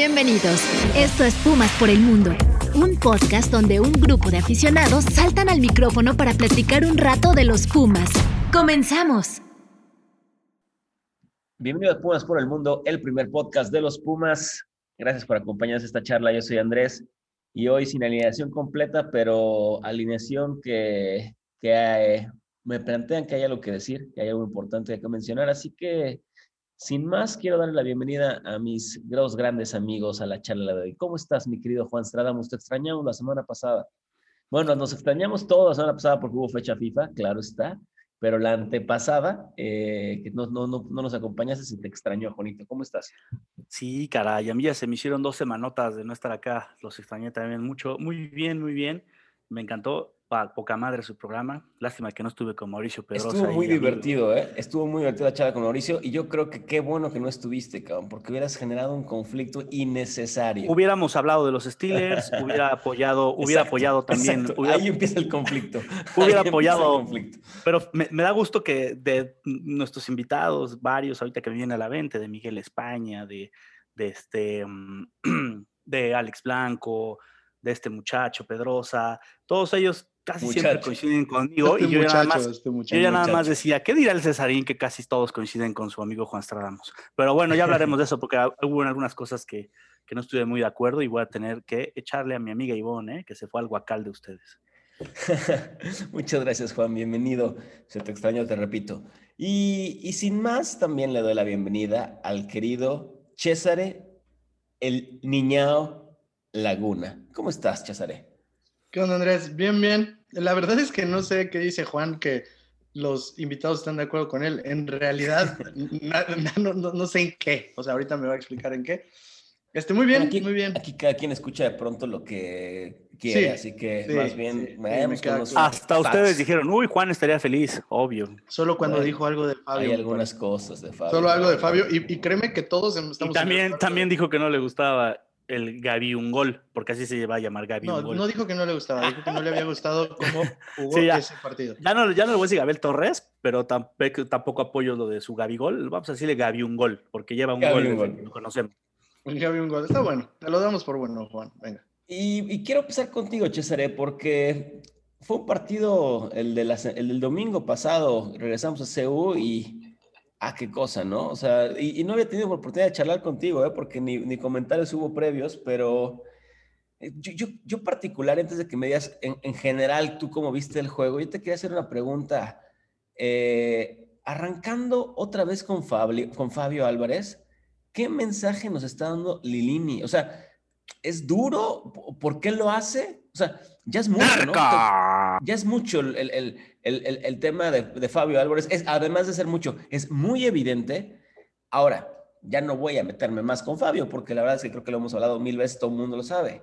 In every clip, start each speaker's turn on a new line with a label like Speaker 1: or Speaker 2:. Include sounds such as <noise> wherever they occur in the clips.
Speaker 1: Bienvenidos. Esto es Pumas por el Mundo, un podcast donde un grupo de aficionados saltan al micrófono para platicar un rato de los Pumas. ¡Comenzamos!
Speaker 2: Bienvenidos a Pumas por el Mundo, el primer podcast de los Pumas. Gracias por acompañarnos a esta charla. Yo soy Andrés y hoy sin alineación completa, pero alineación que, que eh, me plantean que hay algo que decir, que hay algo importante que mencionar. Así que sin más, quiero darle la bienvenida a mis dos grandes amigos a la charla de hoy. ¿Cómo estás, mi querido Juan Strada? Te extrañamos la semana pasada. Bueno, nos extrañamos todos la semana pasada porque hubo fecha FIFA, claro está, pero la antepasada, eh, que no, no, no, no, nos acompañaste, se te extrañó, Juanito. ¿Cómo estás?
Speaker 3: Sí, caray, a mí ya se me hicieron dos semanotas de no estar acá. Los extrañé también mucho. Muy bien, muy bien. Me encantó poca madre su programa. Lástima que no estuve con Mauricio Pedrosa.
Speaker 2: Estuvo muy divertido, ¿eh? Estuvo muy divertida la charla con Mauricio y yo creo que qué bueno que no estuviste, cabrón, porque hubieras generado un conflicto innecesario.
Speaker 3: Hubiéramos hablado de los Steelers, <laughs> hubiera apoyado, hubiera apoyado también.
Speaker 2: Ahí empieza el conflicto. <laughs>
Speaker 3: Hubiera apoyado. Pero me, da gusto que de nuestros invitados, varios ahorita que me vienen a la venta, de Miguel España, de, de este, <clears throat> de Alex Blanco, de este muchacho Pedrosa, todos ellos casi siempre coinciden conmigo. y yo, ya nada, más, este yo ya nada más decía, ¿qué dirá el Cesarín que casi todos coinciden con su amigo Juan Stradamos? Pero bueno, ya hablaremos de eso porque hubo algunas cosas que, que, no estuve muy de acuerdo y voy a tener que echarle a mi amiga Ivonne, ¿eh? que se fue al guacal de ustedes. <laughs>
Speaker 2: Muchas gracias, Juan. Bienvenido. Se te extraño, te repito. Y, y, sin más, también le doy la bienvenida al querido Césare, el niñao Laguna. ¿Cómo estás, Césare?
Speaker 4: ¿Qué onda, Andrés? Bien, bien. La verdad es que no sé qué dice Juan, que los invitados están de acuerdo con él. En realidad, <laughs> no, sé en qué. O sea, ahorita me va a explicar en qué. Este, muy bien,
Speaker 2: aquí,
Speaker 4: muy bien.
Speaker 2: Aquí cada quien escucha de pronto lo que quiere, así que más bien
Speaker 3: Hasta ustedes dijeron, uy, Juan estaría feliz, obvio.
Speaker 4: Solo cuando dijo algo de Fabio.
Speaker 2: Hay algunas cosas de Fabio.
Speaker 4: Solo algo de Fabio, y, créeme que todos estamos...
Speaker 3: Y también, también dijo que no le gustaba el Gaby un gol, porque así se va a llamar Gaby
Speaker 4: no,
Speaker 3: un gol.
Speaker 4: No dijo que no le gustaba, dijo que no le había gustado cómo <laughs> jugó ese partido.
Speaker 3: Ya no, ya no le voy a decir Gabel Torres, pero tampoco, tampoco apoyo lo de su Gaby gol. Vamos a decirle Gaby un gol, porque lleva un gol, un lo conocemos.
Speaker 4: Gaby un gol, está bueno, te lo damos por bueno, Juan. Venga.
Speaker 2: Y, quiero empezar contigo, César, porque fue un partido, el, de el del domingo pasado, regresamos a CU y Ah, qué cosa, ¿no? O sea, y, no había tenido oportunidad de charlar contigo, ¿eh? porque ni, ni comentarios hubo previos, pero eh, yo, yo, yo, particular, antes de que me digas en, en, general tú cómo viste el juego, yo te quería hacer una pregunta. Eh, arrancando otra vez con Fabio, con Fabio Álvarez, ¿qué mensaje nos está dando Lilini? O sea, ¿es duro? ¿Por qué lo hace? O sea, ya es mucho, ¿no? Ya es mucho el, el, el, el tema de, de, Fabio Álvarez. Es, además de ser mucho, es muy evidente. Ahora, ya no voy a meterme más con Fabio, porque la verdad es que creo que lo hemos hablado mil veces, todo el mundo lo sabe.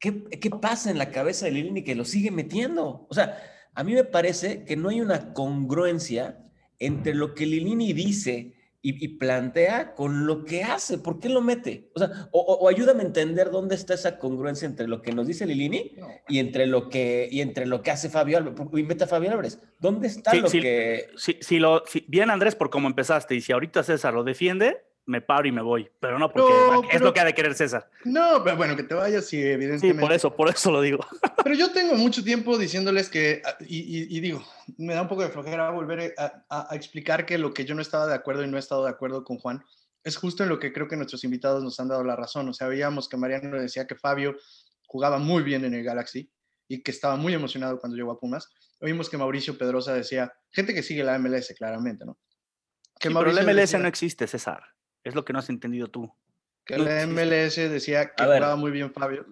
Speaker 2: ¿Qué, qué pasa en la cabeza de Lilini que lo sigue metiendo? O sea, a mí me parece que no hay una congruencia entre lo que Lilini dice y, plantea con lo que hace. ¿Por qué lo mete? O sea, o, ayúdame a entender dónde está esa congruencia entre lo que nos dice Lilini y entre lo que y entre lo que hace Fabio Álvarez. Y mete a Fabio Álvarez. ¿Dónde está lo que...?
Speaker 3: Si, lo, bien, Andrés, por cómo empezaste, y si ahorita César lo defiende, me paro y me voy. Pero no porque es lo que ha de querer César.
Speaker 4: No, pero bueno, que te vayas y evidentemente.
Speaker 3: Sí, por eso, por eso lo digo. <laughs>
Speaker 4: Pero yo tengo mucho tiempo diciéndoles que, ah, y, digo, me da un poco de flojera volver a, explicar que lo que yo no estaba de acuerdo y no he estado de acuerdo con Juan es justo en lo que creo que nuestros invitados nos han dado la razón. O sea, veíamos que Mariano decía que Fabio jugaba muy bien en el Galaxy y que estaba muy emocionado cuando llegó a Pumas. Oímos que Mauricio Pedrosa decía, gente que sigue la MLS, claramente, ¿no?
Speaker 3: Que pero la MLS no existe, César. Es lo que no has entendido tú.
Speaker 4: Que la MLS decía que jugaba muy bien Fabio.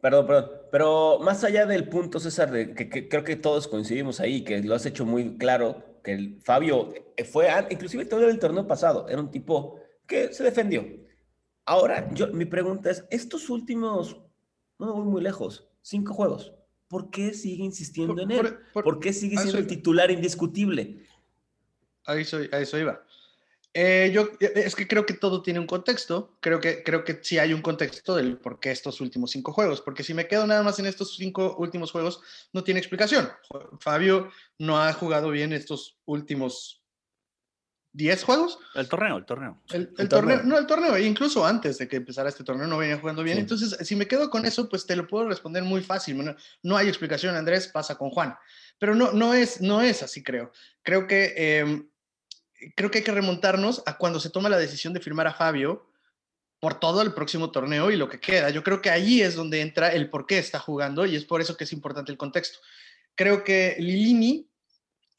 Speaker 2: Perdón, perdón. Pero más allá del punto, César, de que, creo que todos coincidimos ahí, que lo has hecho muy claro, que el Fabio fue, inclusive todo el torneo pasado, era un tipo que se defendió. Ahora, yo, mi pregunta es, estos últimos, no voy muy lejos, cinco juegos, ¿por qué sigue insistiendo en él? Por, qué sigue siendo el titular indiscutible?
Speaker 4: Ahí soy, a eso iba. Eh, yo eh, es que creo que todo tiene un contexto. Creo que, creo que sí hay un contexto del por qué estos últimos cinco juegos. Porque si me quedo nada más en estos cinco últimos juegos, no tiene explicación. Fabio no ha jugado bien estos últimos 10 juegos.
Speaker 3: El torneo, el torneo.
Speaker 4: El, torneo. no, el torneo, e incluso antes de que empezara este torneo no venía jugando bien. Entonces, si me quedo con eso, pues te lo puedo responder muy fácil. No, hay explicación, Andrés, pasa con Juan. Pero no, no, es, no es así, creo. Creo que, em, creo que hay que remontarnos a cuando se toma la decisión de firmar a Fabio por todo el próximo torneo y lo que queda. Yo creo que ahí es donde entra el por qué está jugando y es por eso que es importante el contexto. Creo que Lilini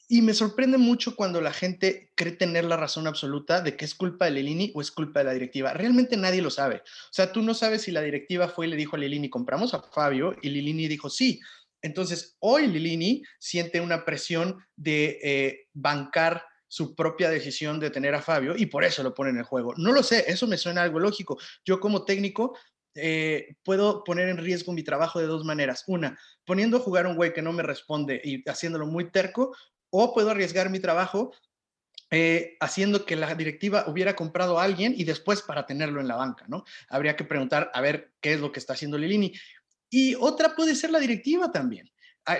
Speaker 4: y me sorprende mucho cuando la gente cree tener la razón absoluta de que es culpa de Lilini o es culpa de la directiva. Realmente nadie lo sabe. O sea, tú no sabes si la directiva fue y le dijo a Lilini, compramos a Fabio, y Lilini dijo sí. Entonces, hoy Lilini siente una presión de eh, bancar su propia decisión de tener a Fabio y por eso lo pone en el juego. No lo sé, eso me suena algo lógico. Yo como técnico eh, puedo poner en riesgo mi trabajo de dos maneras. Una, poniendo a jugar un güey que no me responde y haciéndolo muy terco, o puedo arriesgar mi trabajo eh, haciendo que la directiva hubiera comprado a alguien y después para tenerlo en la banca, ¿no? Habría que preguntar a ver qué es lo que está haciendo Lilini. Y otra puede ser la directiva también.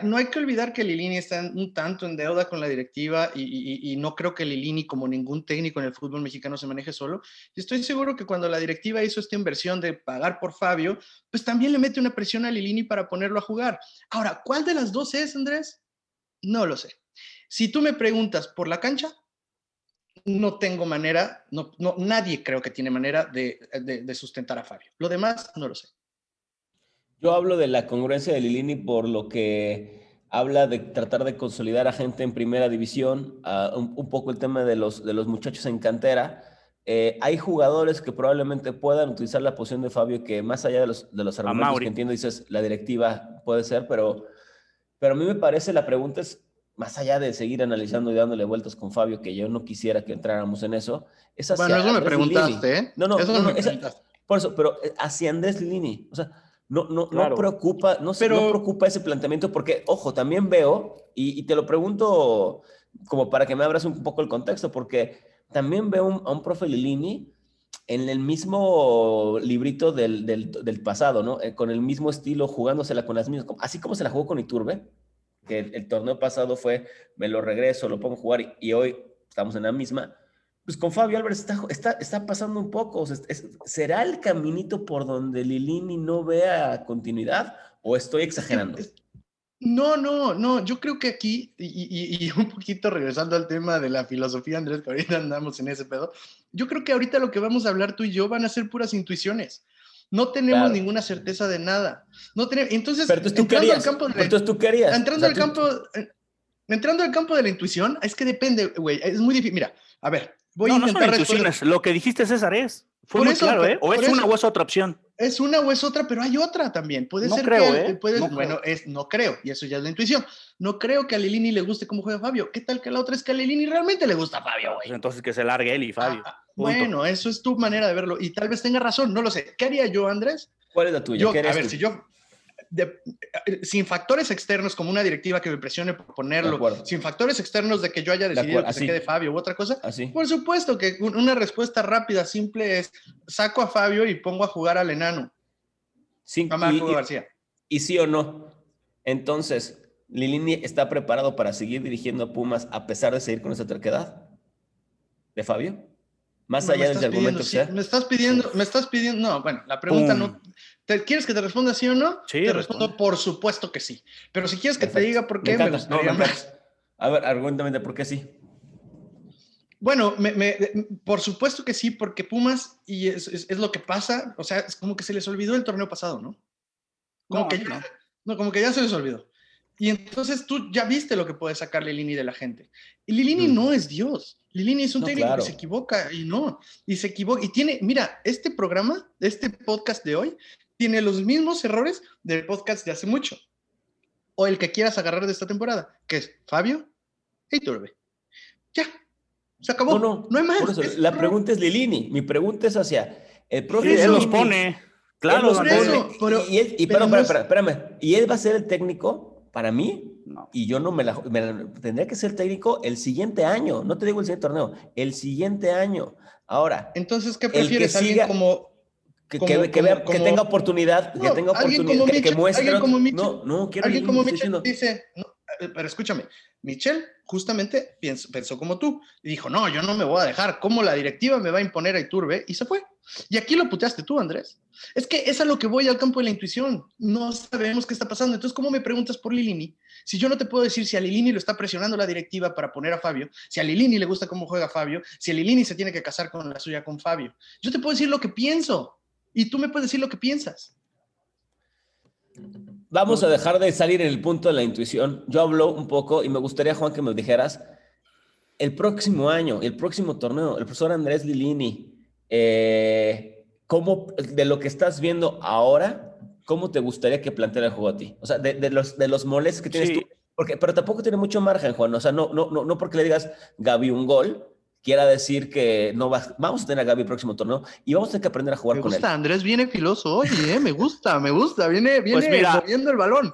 Speaker 4: No hay que olvidar que Lilini está un tanto en deuda con la directiva y, no creo que Lilini, como ningún técnico en el fútbol mexicano, se maneje solo. Y estoy seguro que cuando la directiva hizo esta inversión de pagar por Fabio, pues también le mete una presión a Lilini para ponerlo a jugar. Ahora, ¿cuál de las dos es, Andrés? No lo sé. Si tú me preguntas por la cancha, no tengo manera, no, nadie creo que tiene manera de, sustentar a Fabio. Lo demás, no lo sé.
Speaker 2: Yo hablo de la congruencia de Lilini por lo que habla de tratar de consolidar a gente en primera división, un, poco el tema de los, de los muchachos en cantera. Eh, hay jugadores que probablemente puedan utilizar la posición de Fabio, que más allá de los, de los argumentos que entiendo, dices, la directiva puede ser, pero, pero a mí me parece la pregunta es más allá de seguir analizando y dándole vueltas con Fabio, que yo no quisiera que entráramos en eso, es hacia
Speaker 4: Bueno, eso me preguntaste, ¿eh?
Speaker 2: No, no, eso no, me preguntaste. Por eso, pero eh, hacia Andrés Lini, o sea, no, no, no preocupa, no, pero... no preocupa ese planteamiento, porque, ojo, también veo, y, te lo pregunto como para que me abras un poco el contexto, porque también veo a un profe Lilini en el mismo librito del, del, del pasado, ¿no? Eh, con el mismo estilo, jugándosela con las mismas, así como se la jugó con Iturbe, que el, torneo pasado fue, me lo regreso, lo pongo a jugar y, hoy estamos en la misma, pues con Fabio Álvarez está, está, está pasando un poco. ¿Será el caminito por donde Lilini no vea continuidad o estoy exagerando?
Speaker 4: No, no, no. Yo creo que aquí, y, y, un poquito regresando al tema de la filosofía, Andrés, que ahorita andamos en ese pedo, yo creo que ahorita lo que vamos a hablar tú y yo van a ser puras intuiciones. No tenemos ninguna certeza de nada. No tenemos, entonces,
Speaker 2: Pero tú entrando al campo de entonces tú querías.
Speaker 4: Entrando al campo, eh, entrando al campo de la intuición, es que depende, güey, es muy difícil. Mira, a ver, voy a intentar
Speaker 3: no intuiciones. Lo que dijiste, César, es. Fue muy claro, ¿eh? O es una o es otra opción.
Speaker 4: Es una o es otra, pero hay otra también. Puede ser creo, que. ¿eh? no bueno, creo. es no creo, y eso ya es la intuición. No creo que a Lilini le guste cómo juega Fabio. ¿Qué tal que la otra es que a Lilini realmente le gusta Fabio, güey?
Speaker 3: Pues entonces que se largue él y Fabio.
Speaker 4: Ah, bueno, eso es tu manera de verlo. Y tal vez tenga razón, no lo sé. ¿Qué haría yo, Andrés?
Speaker 2: ¿Cuál es la tuya?
Speaker 4: Yo, a ver, si yo sin factores externos como una directiva que me presione por ponerlo, sin factores externos de que yo haya decidido que se quede Fabio u otra cosa, por supuesto que una respuesta rápida, simple es saco a Fabio y pongo a jugar al enano.
Speaker 2: Sí, y, García. Y sí o no. Entonces, ¿Lilini está preparado para seguir dirigiendo a Pumas a pesar de seguir con esa terquedad de Fabio? Más allá del argumento
Speaker 4: Me estás pidiendo, me estás pidiendo, no, bueno, la pregunta no, ¿te, ¿quieres que te responda sí o no?
Speaker 3: Sí,
Speaker 4: te respondo por supuesto que sí. Pero si quieres que te diga por qué, me,
Speaker 2: A ver, argumentamente por qué sí.
Speaker 4: Bueno, me, por supuesto que sí, porque Pumas, y es, es, lo que pasa, o sea, es como que se les olvidó el torneo pasado, ¿no? Como que ya, no. como que ya se les olvidó. Y entonces tú ya viste lo que puede sacar Lilini de la gente. Y Lilini mm. no es Dios. Lilini es un técnico que se equivoca y no. Y se equivoca. Y tiene, mira, este programa, este podcast de hoy, tiene los mismos errores del podcast de hace mucho. O el que quieras agarrar de esta temporada, que es Fabio y Turbe. Ya. Se acabó. No, no, hay más.
Speaker 2: la pregunta es Lilini. Mi pregunta es hacia el
Speaker 3: profe. él los pone. Claro, los
Speaker 2: pone. y él, y, espérame, y él va a ser el técnico para mí, y yo no me la, tendría que ser técnico el siguiente año, no te digo el siguiente torneo, el siguiente año. Ahora,
Speaker 4: entonces, ¿qué prefieres? Que ¿Alguien como,
Speaker 2: que, que, tenga oportunidad, que tenga oportunidad, que, muestre.
Speaker 4: Alguien como no, no, quiero alguien como Mitchell dice, eh, pero escúchame, Michelle justamente pensó, como tú y dijo, no, yo no me voy a dejar, ¿cómo la directiva me va a imponer a Iturbe? Y se fue. Y aquí lo puteaste tú, Andrés. Es que es a lo que voy al campo de la intuición. No sabemos qué está pasando. Entonces, ¿cómo me preguntas por Lilini? Si yo no te puedo decir si a Lilini lo está presionando la directiva para poner a Fabio, si a Lilini le gusta cómo juega Fabio, si a Lilini se tiene que casar con la suya con Fabio. Yo te puedo decir lo que pienso y tú me puedes decir lo que piensas.
Speaker 2: Vamos a dejar de salir en el punto de la intuición. Yo hablo un poco y me gustaría, Juan, que me dijeras, el próximo año, el próximo torneo, el profesor Andrés Lilini, eh, ¿cómo, de lo que estás viendo ahora, cómo te gustaría que planteara el juego a ti? O sea, de, los, de los moles que tienes tú. Porque, pero tampoco tiene mucho margen, Juan. O sea, no, no, no, no porque le digas Gaby un gol, quiera decir que no va, vamos a tener a Gaby el próximo torneo y vamos a tener que aprender a jugar con él.
Speaker 4: Me gusta, Andrés viene filoso oye, eh, me gusta, me gusta, viene, viene pues moviendo el balón.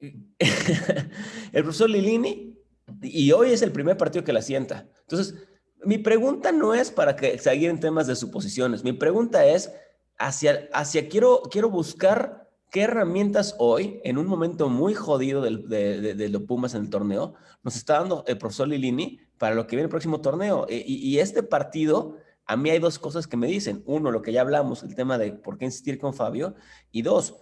Speaker 4: <laughs>
Speaker 2: el profesor Lilini, y hoy es el primer partido que la sienta. Entonces, mi pregunta no es para que seguir en temas de suposiciones, mi pregunta es hacia, hacia quiero, quiero buscar qué herramientas hoy, en un momento muy jodido de, los Pumas en el torneo, nos está dando el profesor Lilini para lo que viene el próximo torneo. E, y, este partido, a mí hay dos cosas que me dicen. Uno, lo que ya hablamos, el tema de por qué insistir con Fabio. Y dos,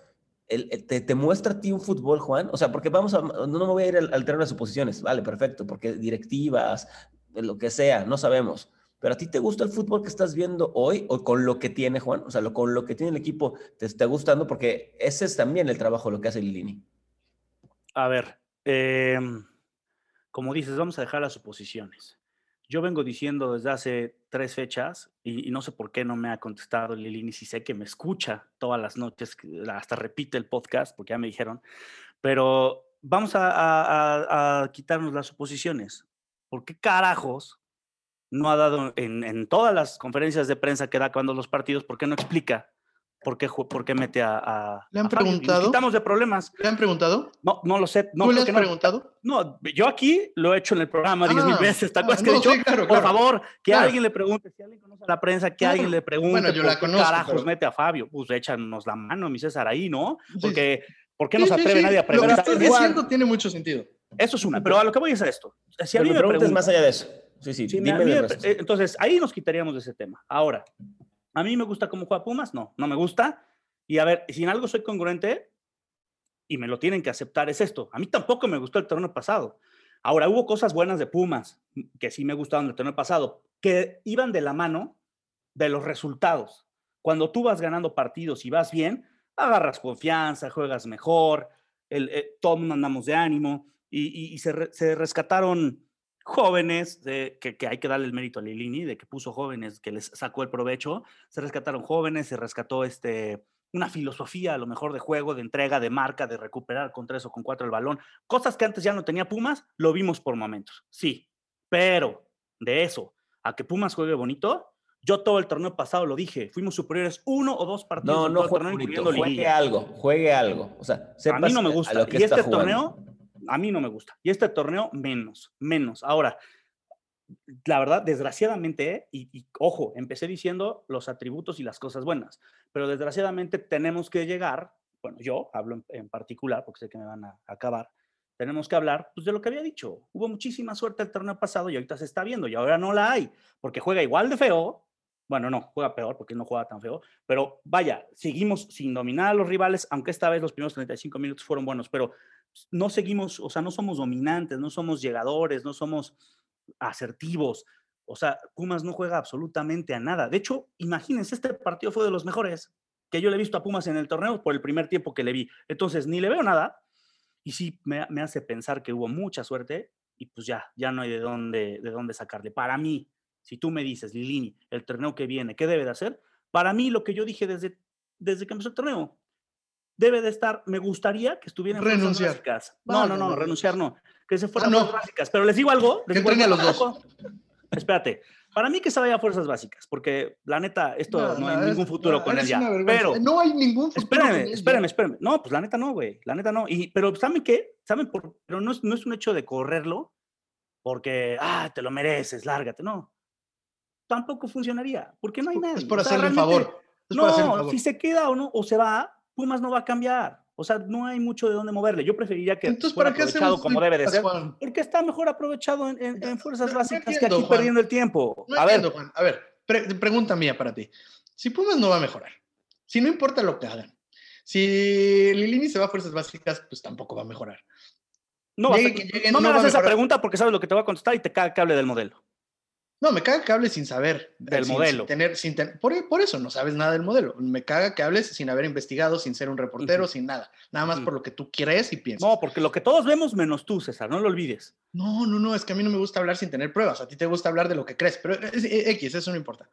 Speaker 2: te, muestra a ti un fútbol, Juan. O sea, porque vamos a, no me voy a ir al, al terreno de suposiciones. Vale, perfecto, porque directivas, lo que sea, no sabemos. Pero a ti te gusta el fútbol que estás viendo hoy o con lo que tiene Juan, o sea, con lo que tiene el equipo te está gustando porque ese es también el trabajo, lo que hace Lilini.
Speaker 3: A ver, eh, como dices, vamos a dejar las suposiciones. Yo vengo diciendo desde hace tres fechas y, no sé por qué no me ha contestado Lilini, si sé que me escucha todas las noches, hasta repite el podcast, porque ya me dijeron, pero vamos a, quitarnos las suposiciones. ¿Por qué carajos no ha dado en, en, todas las conferencias de prensa que da cuando los partidos, por qué no explica ¿Por qué, por qué mete a,
Speaker 4: ¿Le han preguntado?
Speaker 3: Quitamos de problemas.
Speaker 4: ¿Le han preguntado?
Speaker 3: No, no lo sé. No,
Speaker 4: ¿Tú le has preguntado?
Speaker 3: No, yo aquí lo he hecho en el programa diez mil ah, veces. ¿Te acuerdas ah, que he dicho? por favor, que alguien le pregunte, si alguien conoce a la prensa, que alguien le pregunte bueno, yo la conozco, qué carajos mete a Fabio. Pues échanos la mano, mi César, ahí, ¿no? Porque, ¿por qué no se atreve nadie a preguntar?
Speaker 4: Lo que estás diciendo tiene mucho sentido.
Speaker 3: Eso es una, pero a lo que voy es a esto.
Speaker 2: Si a mí me preguntas más allá de eso. Sí, sí, dime
Speaker 3: eh, Entonces, ahí nos quitaríamos de ese tema. Ahora, ¿a mí me gusta cómo juega Pumas? No, no me gusta y a ver, si en algo soy congruente y me lo tienen que aceptar, es esto. A mí tampoco me gustó el torneo pasado. Ahora, hubo cosas buenas de Pumas que sí me gustaron del torneo pasado, que iban de la mano de los resultados. Cuando tú vas ganando partidos y vas bien, agarras confianza, juegas mejor, el, eh, todo el mundo andamos de ánimo y, se, se, rescataron jóvenes, que, que, hay que darle el mérito a Lilini, de que puso jóvenes, que les sacó el provecho, se rescataron jóvenes, se rescató este una filosofía a lo mejor de juego, de entrega, de marca, de recuperar con tres o con cuatro el balón. Cosas que antes ya no tenía Pumas, lo vimos por momentos, sí. Pero de eso a que Pumas juegue bonito, yo todo el torneo pasado lo dije, fuimos superiores uno o dos partidos.
Speaker 2: No, no juegue, bonito, juegue algo, juegue algo. O sea,
Speaker 3: a mí no me gusta. y este torneo, a mí no me gusta. Y este torneo, menos, menos. Ahora, la verdad, desgraciadamente, y, ojo, empecé diciendo los atributos y las cosas buenas, pero desgraciadamente tenemos que llegar, bueno, yo hablo en, particular, porque sé que me van a, acabar, tenemos que hablar pues, de lo que había dicho. Hubo muchísima suerte el torneo pasado y ahorita se está viendo y ahora no la hay, porque juega igual de feo. Bueno, no, juega peor porque no juega tan feo, pero vaya, seguimos sin dominar a los rivales, aunque esta vez los primeros 35 minutos fueron buenos, pero no seguimos, o sea, no somos dominantes, no somos llegadores, no somos asertivos. O sea, Pumas no juega absolutamente a nada. De hecho, imagínense, este partido fue de los mejores que yo le he visto a Pumas en el torneo por el primer tiempo que le vi. Entonces, ni le veo nada. Y sí, me, hace pensar que hubo mucha suerte y pues ya, ya no hay de dónde, de dónde sacarle. Para mí, si tú me dices, Lilini, el torneo que viene, ¿qué debe de hacer? Para mí, lo que yo dije desde, desde que empezó el torneo, debe de estar, me gustaría que estuviera en
Speaker 4: renunciar.
Speaker 3: No, no, no, renunciar no. Que se fueran ah, básicas. Pero les digo algo. Les
Speaker 4: que a los dos.
Speaker 3: Espérate. Para mí que se vaya a fuerzas básicas, porque la neta, esto no, hay ningún futuro con él ya. Pero
Speaker 4: no hay ningún
Speaker 3: futuro. Espérenme, espérenme, espérenme. No, pues la neta no, güey. La neta no. Y, pero ¿saben qué? ¿Saben por Pero no es, no es un hecho de correrlo porque, ah, te lo mereces, lárgate. No. Tampoco funcionaría, porque no hay nada.
Speaker 4: Es por hacerle un favor.
Speaker 3: no, si se queda o no, o se va, Pumas no va a cambiar. O sea, no hay mucho de dónde moverle. Yo preferiría que Entonces, fuera aprovechado como debe de ser. Porque está mejor aprovechado en, fuerzas básicas que aquí perdiendo el tiempo.
Speaker 4: a ver, Juan. A ver, pregunta mía para ti. Si Pumas no va a mejorar, si no importa lo que hagan, si Lilini se va a fuerzas básicas, pues tampoco va a mejorar.
Speaker 3: No, no, me hagas esa pregunta porque sabes lo que te voy a contestar y te cae el cable del modelo.
Speaker 4: No, me caga que hables sin saber.
Speaker 3: Del modelo.
Speaker 4: Sin tener, sin por, eso no sabes nada del modelo. Me caga que hables sin haber investigado, sin ser un reportero, sin nada. Nada más por lo que tú crees y piensas.
Speaker 3: No, porque lo que todos vemos menos tú, César, no lo olvides.
Speaker 4: No, no, no, es que a mí no me gusta hablar sin tener pruebas. A ti te gusta hablar de lo que crees, pero X, eso no importa.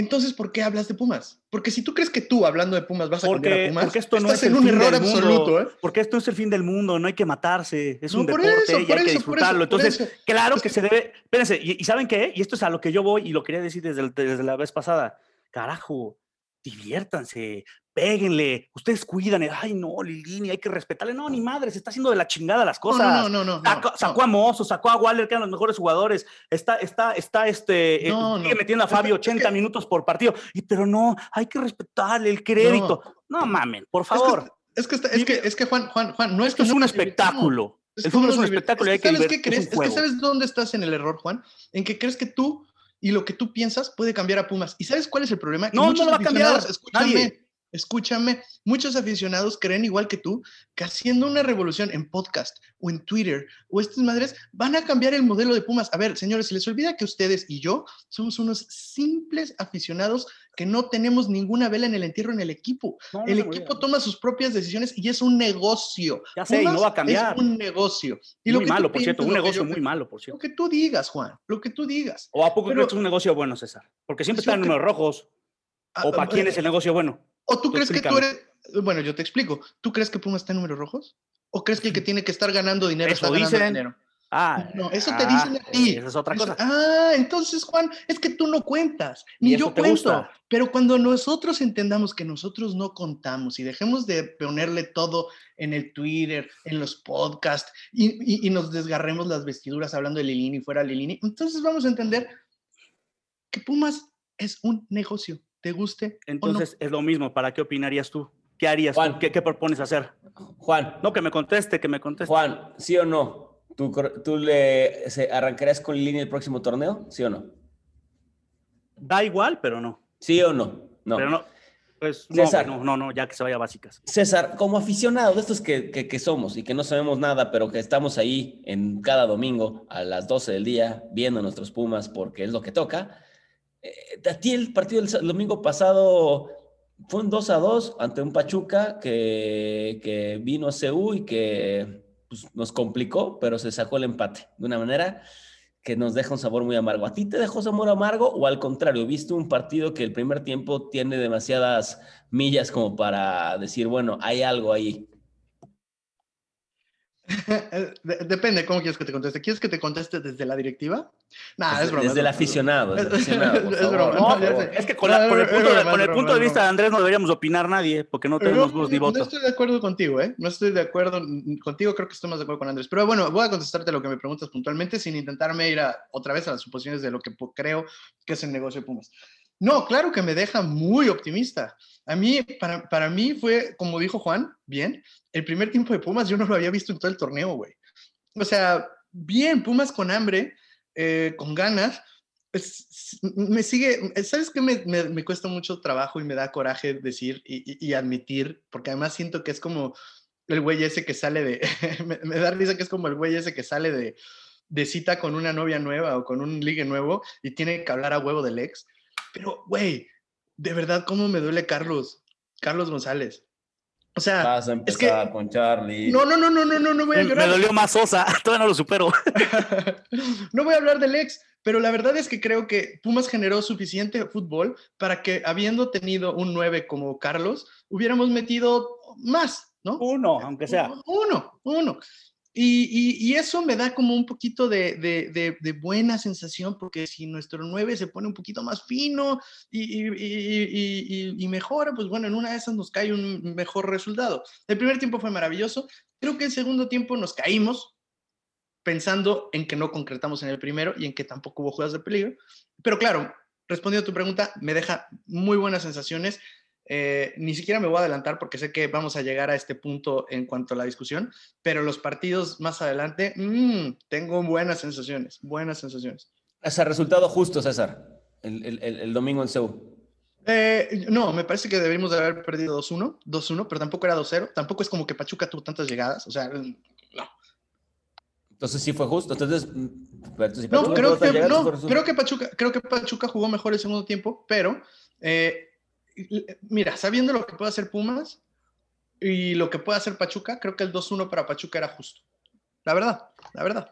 Speaker 4: Entonces, ¿por qué hablas de Pumas? Porque si tú crees que tú, hablando de Pumas, vas a
Speaker 3: porque,
Speaker 4: cambiar a Pumas,
Speaker 3: porque esto no es en un error absoluto. ¿eh? Porque esto es el fin del mundo, no hay que matarse, es un deporte y hay que disfrutarlo. Entonces, claro que se debe... Espérense, ¿y, saben qué? Y esto es a lo que yo voy y lo quería decir desde, desde la vez pasada. Carajo, diviértanse, péguenle, ustedes cuidan, ay no, Lilini, hay que respetarle, no, ni madre, se está haciendo de la chingada las cosas.
Speaker 4: No, no, no,
Speaker 3: no. Sacó, a Mozo, sacó a Waller, que eran los mejores jugadores, está, está, está, este, eh, sigue metiendo a Fabio 80 minutos por partido, y, pero no, hay que respetarle el crédito. No, mamen, por favor.
Speaker 4: Es que, es que, es que, Juan, Juan, Juan, no es
Speaker 3: que es un espectáculo. el fútbol es un espectáculo hay que
Speaker 4: ¿Sabes qué crees? Es, que sabes dónde estás en el error, Juan, en que crees que tú y lo que tú piensas puede cambiar a Pumas. ¿Y sabes cuál es el problema?
Speaker 3: no, no lo va a cambiar.
Speaker 4: Escúchame, escúchame. Muchos aficionados creen igual que tú que haciendo una revolución en podcast o en Twitter o estas madres van a cambiar el modelo de Pumas. A ver, señores, se les olvida que ustedes y yo somos unos simples aficionados que no tenemos ninguna vela en el entierro en el equipo. el equipo toma sus propias decisiones y es un negocio.
Speaker 3: Ya sé, y no va a cambiar.
Speaker 4: Es un negocio.
Speaker 3: Y muy malo, por cierto, un negocio muy malo, por cierto.
Speaker 4: Lo que tú digas, Juan, lo que tú digas.
Speaker 3: ¿O a poco crees que es un negocio bueno, César? Porque siempre están en números rojos. Ah, ¿O para quién es el negocio bueno?
Speaker 4: ¿O tú, crees que tú eres... Bueno, yo te explico. ¿Tú crees que Puma está en números rojos? ¿O crees que el que tiene que estar ganando dinero está ganando dinero?
Speaker 3: Ah,
Speaker 4: no, eso te dicen a ti.
Speaker 3: Esa es otra cosa.
Speaker 4: ah, entonces, Juan, es que tú no cuentas, ni yo cuento. Pero cuando nosotros entendamos que nosotros no contamos y dejemos de ponerle todo en el Twitter, en los podcasts y, y, nos desgarremos las vestiduras hablando de Lilini y fuera Lilini, entonces vamos a entender que Pumas es un negocio, te guste.
Speaker 3: Entonces es lo mismo. ¿Para qué opinarías tú? ¿Qué harías? Juan, ¿Qué, ¿Qué propones hacer?
Speaker 2: Juan.
Speaker 3: No, que me conteste, que me conteste.
Speaker 2: Juan, ¿sí o no? ¿Tú, le arrancarías con Lini el próximo torneo? ¿Sí o no?
Speaker 3: Da igual, pero no.
Speaker 2: ¿Sí o no? No.
Speaker 3: Pero no. Pues César, no, no, no, ya que se vaya a básicas.
Speaker 2: César, como aficionado de estos que, que, somos y que no sabemos nada, pero que estamos ahí en cada domingo a las 12 del día viendo nuestros Pumas porque es lo que toca, eh, a ti el partido del domingo pasado fue un 2 a 2 ante un Pachuca que, que vino a CU y que pues, nos complicó, pero se sacó el empate de una manera que nos deja un sabor muy amargo. ¿A ti te dejó sabor amargo o al contrario, viste un partido que el primer tiempo tiene demasiadas millas como para decir, bueno, hay algo ahí? <laughs>
Speaker 4: Depende, ¿cómo quieres que te conteste? ¿Quieres que te conteste desde la directiva? Nah, es broma.
Speaker 2: Desde el aficionado. es
Speaker 3: que con, el punto, de, vista de Andrés no deberíamos opinar nadie, porque no tenemos voz ni voto.
Speaker 4: No estoy de acuerdo contigo, ¿eh? No estoy de acuerdo contigo, creo que estoy más de acuerdo con Andrés. Pero bueno, voy a contestarte lo que me preguntas puntualmente sin intentarme ir a, otra vez a las suposiciones de lo que creo que es el negocio de Pumas. No, claro que me deja muy optimista. A mí, para, para mí fue, como dijo Juan, bien, el primer tiempo de Pumas yo no lo había visto en todo el torneo, güey. O sea, bien, Pumas con hambre, eh, con ganas. me sigue, ¿sabes qué? Me, me, cuesta mucho trabajo y me da coraje decir y, y, admitir, porque además siento que es como el güey ese que sale de, <laughs> me, me, da risa que es como el güey ese que sale de, de cita con una novia nueva o con un ligue nuevo y tiene que hablar a huevo del ex pero, güey, de verdad, ¿cómo me duele Carlos? Carlos González. O sea,
Speaker 2: Vas a empezar es que, con Charlie.
Speaker 4: No, no, no, no, no, no, no voy a llorar.
Speaker 3: Me dolió más Sosa, <laughs> todavía no lo supero. <laughs>
Speaker 4: no voy a hablar del ex, pero la verdad es que creo que Pumas generó suficiente fútbol para que, habiendo tenido un 9 como Carlos, hubiéramos metido más, ¿no?
Speaker 3: Uno, aunque sea.
Speaker 4: Uno, uno. Y, eso me da como un poquito de, buena sensación, porque si nuestro 9 se pone un poquito más fino y, mejora, pues bueno, en una de esas nos cae un mejor resultado. El primer tiempo fue maravilloso. Creo que el segundo tiempo nos caímos pensando en que no concretamos en el primero y en que tampoco hubo jugadas de peligro. Pero claro, respondiendo a tu pregunta, me deja muy buenas sensaciones. Eh, ni siquiera me voy a adelantar porque sé que vamos a llegar a este punto en cuanto a la discusión, pero los partidos más adelante, mmm, tengo buenas sensaciones, buenas sensaciones.
Speaker 2: Ese resultado justo, César, el, el, el domingo en Seúl.
Speaker 4: Eh, no, me parece que deberíamos de haber perdido 2-1, 2-1, pero tampoco era 2-0. Tampoco es como que Pachuca tuvo tantas llegadas, o sea, no.
Speaker 2: Entonces sí fue justo. Entonces, mm,
Speaker 4: no, creo que, no creo que, Pachuca, creo que Pachuca jugó mejor el segundo tiempo, pero eh, mira, sabiendo lo que puede hacer Pumas y lo que puede hacer Pachuca, creo que el 2-1 para Pachuca era justo. La verdad, la verdad.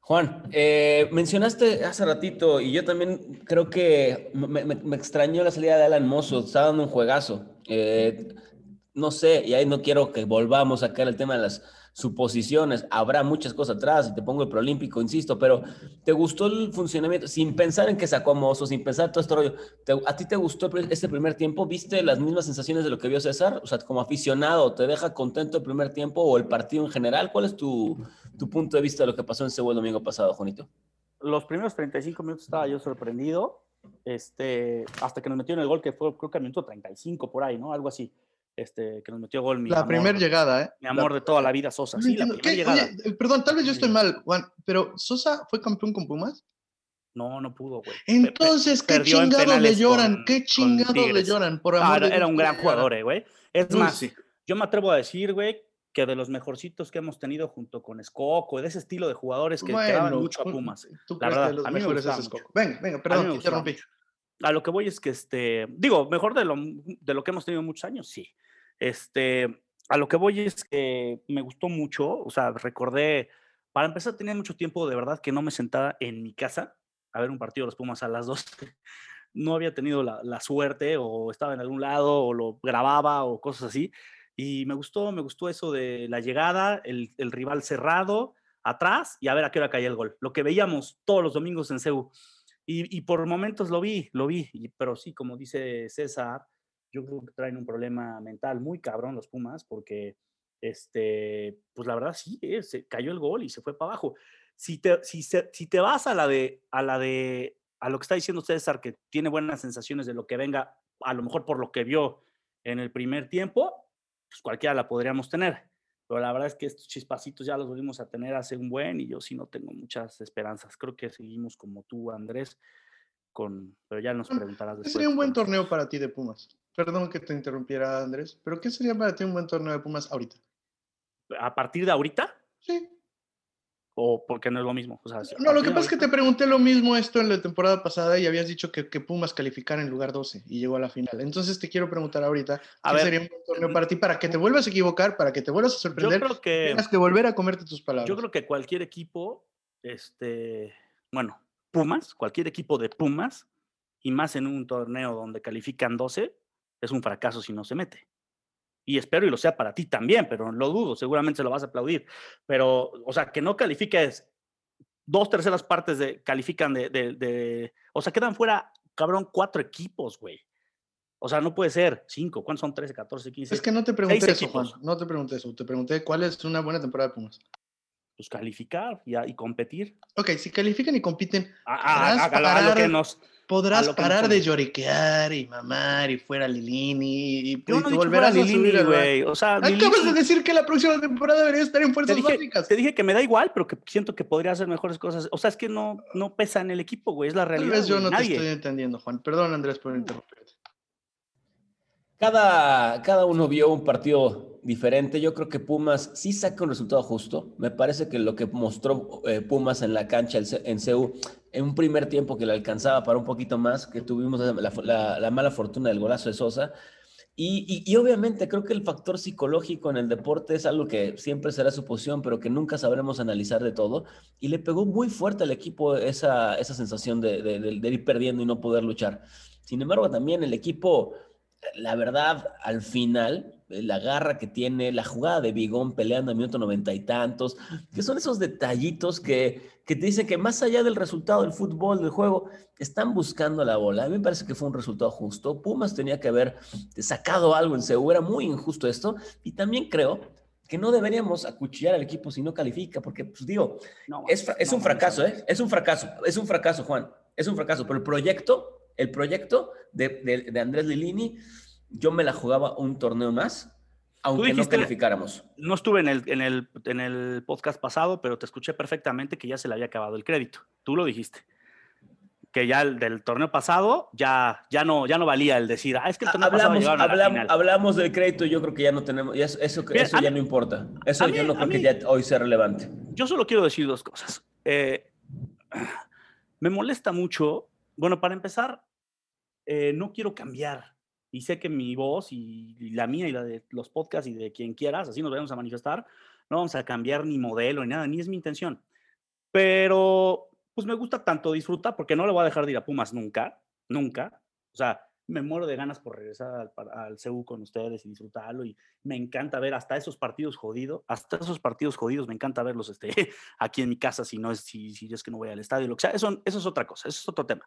Speaker 2: Juan, eh, mencionaste hace ratito, y yo también creo que me, extrañó la salida de Alan Mozo, estaba dando un juegazo. Eh, no sé, y ahí no quiero que volvamos a caer el tema de las suposiciones, habrá muchas cosas atrás, y te pongo el proolímpico, insisto, pero ¿te gustó el funcionamiento? Sin pensar en que sacó a Mozo, sin pensar todo este rollo, ¿a ti te gustó este primer tiempo? ¿Viste las mismas sensaciones de lo que vio César? O sea, como aficionado, ¿te deja contento el primer tiempo o el partido en general? ¿Cuál es tu, tu punto de vista de lo que pasó en Seúl el domingo pasado, Juanito?
Speaker 3: Los primeros 35 minutos estaba yo sorprendido, este, hasta que nos metió en el gol, que fue creo que al minuto 35 por ahí, ¿no? Algo así este, que nos metió gol.
Speaker 4: Mi la primera llegada, ¿eh?
Speaker 3: Mi amor de toda la vida, Sosa. Sí, la primera llegada.
Speaker 4: Eh, perdón, tal vez yo estoy mal, Juan, pero ¿Sosa fue campeón con Pumas?
Speaker 3: No, no pudo, güey.
Speaker 4: Entonces, ¿qué chingados le lloran? ¿Qué chingados le lloran?
Speaker 3: Por amor era, un gran jugador, eh, güey. Es más, yo me atrevo a decir, güey, que de los mejorcitos que hemos tenido junto con Escoco, de ese estilo de jugadores que bueno, mucho a Pumas.
Speaker 4: Tú la verdad, a mí me gusta Escoco. Venga, venga, perdón, te interrumpí.
Speaker 3: A lo que voy es que, este, digo, mejor de lo, de lo que hemos tenido muchos años, sí. Este, a lo que voy es que me gustó mucho, o sea, recordé, para empezar tenía mucho tiempo de verdad que no me sentaba en mi casa a ver un partido de los Pumas a las dos. <laughs> No había tenido la, suerte o estaba en algún lado o lo grababa o cosas así. Y me gustó, me gustó eso de la llegada, el, rival cerrado, atrás y a ver a qué hora caía el gol. Lo que veíamos todos los domingos en CEU. Y por momentos lo vi, lo vi, pero sí, como dice César, yo creo que traen un problema mental muy cabrón los Pumas, porque, este, pues la verdad sí, eh, se cayó el gol y se fue para abajo. Si te, si, si te vas a la de, a la de, a lo que está diciendo César, que tiene buenas sensaciones de lo que venga, a lo mejor por lo que vio en el primer tiempo, pues cualquiera la podríamos tener. Pero la verdad es que estos chispacitos ya los volvimos a tener hace un buen y yo sí no tengo muchas esperanzas. Creo que seguimos como tú, Andrés, con, pero ya nos preguntarás
Speaker 4: después. Sería un buen torneo para ti de Pumas. Perdón que te interrumpiera, Andrés, pero ¿qué sería para ti un buen torneo de Pumas ahorita?
Speaker 3: ¿A partir de ahorita?
Speaker 4: Sí.
Speaker 3: ¿O porque no es lo mismo?
Speaker 4: no, lo que pasa es que te pregunté lo mismo esto en la temporada pasada y habías dicho que, Pumas calificara en lugar 12 y llegó a la final. Entonces te quiero preguntar ahorita, ¿qué sería un buen torneo para ti para que te vuelvas a equivocar, para que te vuelvas a sorprender?
Speaker 3: Yo creo que...
Speaker 4: Tienes que volver a comerte tus palabras.
Speaker 3: Yo creo que cualquier equipo, este, bueno, Pumas, cualquier equipo de Pumas, y más en un torneo donde califican 12, es un fracaso si no se mete. Y espero y lo sea para ti también, pero lo dudo, seguramente se lo vas a aplaudir. Pero, o sea, que no califiques dos terceras partes de califican de, de, o sea, quedan fuera, cabrón, cuatro equipos, güey. O sea, no puede ser cinco. ¿Cuántos son? 13, 14, 15.
Speaker 4: Es que no te pregunté eso, Juan. No te pregunté eso. Te pregunté cuál es una buena temporada de Pumas.
Speaker 3: Pues calificar y, y competir.
Speaker 4: Ok, si califican y compiten.
Speaker 3: A, lo que nos,
Speaker 4: Podrás parar de lloriquear y mamar y fuera Lilini y,
Speaker 3: volver a Lilini, güey. O sea,
Speaker 4: acabas de decir que la próxima temporada debería estar en fuerzas
Speaker 3: te dije,
Speaker 4: básicas.
Speaker 3: Te dije que me da igual, pero que siento que podría hacer mejores cosas. O sea, es que no, no pesa en el equipo, güey. Es la realidad. Tal
Speaker 4: vez yo no te estoy entendiendo, Juan. Perdón, Andrés, por interrumpirte.
Speaker 2: Cada, cada uno vio un partido diferente. Yo creo que Pumas sí saca un resultado justo. Me parece que lo que mostró eh, Pumas en la cancha en CEU, en un primer tiempo que le alcanzaba para un poquito más, que tuvimos la, mala fortuna del golazo de Sosa. Y, y, obviamente creo que el factor psicológico en el deporte es algo que siempre será su posición, pero que nunca sabremos analizar de todo. Y le pegó muy fuerte al equipo esa, esa sensación de, de, de ir perdiendo y no poder luchar. Sin embargo, también el equipo la verdad, al final, la garra que tiene, la jugada de Bigón peleando a minuto noventa y tantos, que son esos detallitos que, que, te dicen que más allá del resultado del fútbol, del juego, están buscando la bola. A mí me parece que fue un resultado justo. Pumas tenía que haber sacado algo en Seúl, era muy injusto esto. Y también creo que no deberíamos acuchillar al equipo si no califica, porque, pues digo, es, es un fracaso, ¿eh? Es un fracaso, es un fracaso, Juan, es un fracaso, pero el proyecto el proyecto de, Andrés Lilini yo me la jugaba un torneo más, aunque no calificáramos.
Speaker 3: No estuve en el, en, el, en el podcast pasado, pero te escuché perfectamente que ya se le había acabado el crédito. Tú lo dijiste que ya el del torneo pasado ya, ya, no, ya no valía el decir, ah, es que el torneo
Speaker 2: hablamos, pasado hablamos, hablamos del crédito, yo creo que ya no tenemos, eso, eso, eso ya no importa. Eso yo no creo que ya hoy sea relevante.
Speaker 3: Yo solo quiero decir dos cosas. Eh, me molesta mucho, bueno, para empezar, eh, no quiero cambiar. Y sé que mi voz y, y, la mía y la de los podcasts y de quien quieras, así nos vamos a manifestar, no vamos a cambiar ni modelo ni nada, ni es mi intención. Pero pues me gusta tanto disfrutar porque no le voy a dejar de ir a Pumas nunca, nunca. O sea, me muero de ganas por regresar al, al CEU con ustedes y disfrutarlo y me encanta ver hasta esos partidos jodidos, hasta esos partidos jodidos me encanta verlos este, <laughs> aquí en mi casa si no es, si, si es que no voy al estadio, lo que sea, eso, eso es otra cosa, eso es otro tema.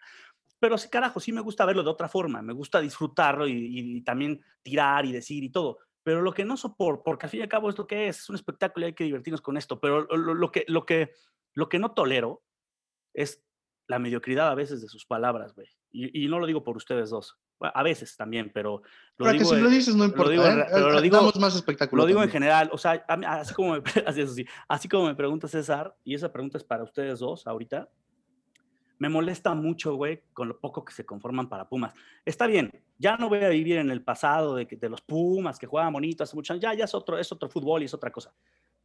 Speaker 3: Pero sí, carajo, sí me gusta verlo de otra forma, me gusta disfrutarlo y, y, también tirar y decir y todo. Pero lo que no soporto, porque al fin y al cabo es lo que es, es un espectáculo y hay que divertirnos con esto, pero lo, lo que, lo, que, lo que no tolero es la mediocridad a veces de sus palabras, güey. Y, no lo digo por ustedes dos. A veces también, pero
Speaker 4: lo digo, que si lo dices no importa. Lo digo, ¿eh?
Speaker 3: Pero lo digo, más espectacular. Lo digo en general. O sea, así como, me, <laughs> así, así como me pregunta César, y esa pregunta es para ustedes dos ahorita, me molesta mucho, güey, con lo poco que se conforman para Pumas. Está bien, ya no voy a vivir en el pasado de, de los Pumas que juegan bonito hace mucho años. Ya, ya es otro, es otro fútbol y es otra cosa.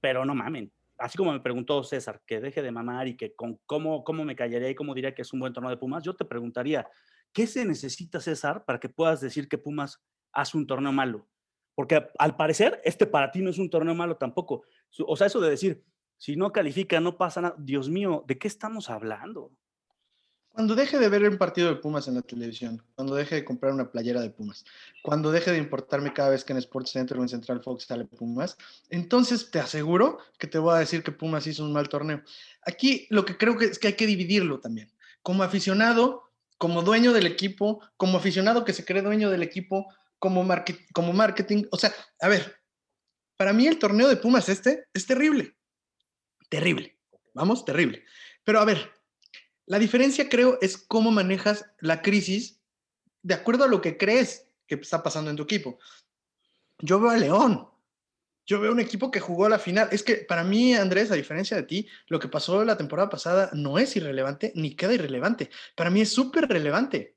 Speaker 3: Pero no mamen así como me preguntó César, que deje de mamar y que con cómo, cómo me callaría y cómo diría que es un buen torneo de Pumas, yo te preguntaría, ¿qué se necesita, César, para que puedas decir que Pumas hace un torneo malo? Porque al parecer, este para ti no es un torneo malo tampoco. O sea, eso de decir, si no califica, no pasa nada. Dios mío, ¿de qué estamos hablando?
Speaker 4: Cuando deje de ver un partido de Pumas en la televisión, cuando deje de comprar una playera de Pumas, cuando deje de importarme cada vez que en Sports Center o en Central Fox sale Pumas, entonces te aseguro que te voy a decir que Pumas hizo un mal torneo. Aquí lo que creo que es que hay que dividirlo también. Como aficionado, como dueño del equipo, como aficionado que se cree dueño del equipo, como, como marketing, o sea, a ver, para mí el torneo de Pumas este es terrible. Terrible. Vamos, terrible. Pero a ver, la diferencia, creo, es cómo manejas la crisis de acuerdo a lo que crees que está pasando en tu equipo. Yo veo a León. Yo veo un equipo que jugó a la final. Es que para mí, Andrés, a diferencia de ti, lo que pasó la temporada pasada no es irrelevante ni queda irrelevante. Para mí es súper relevante.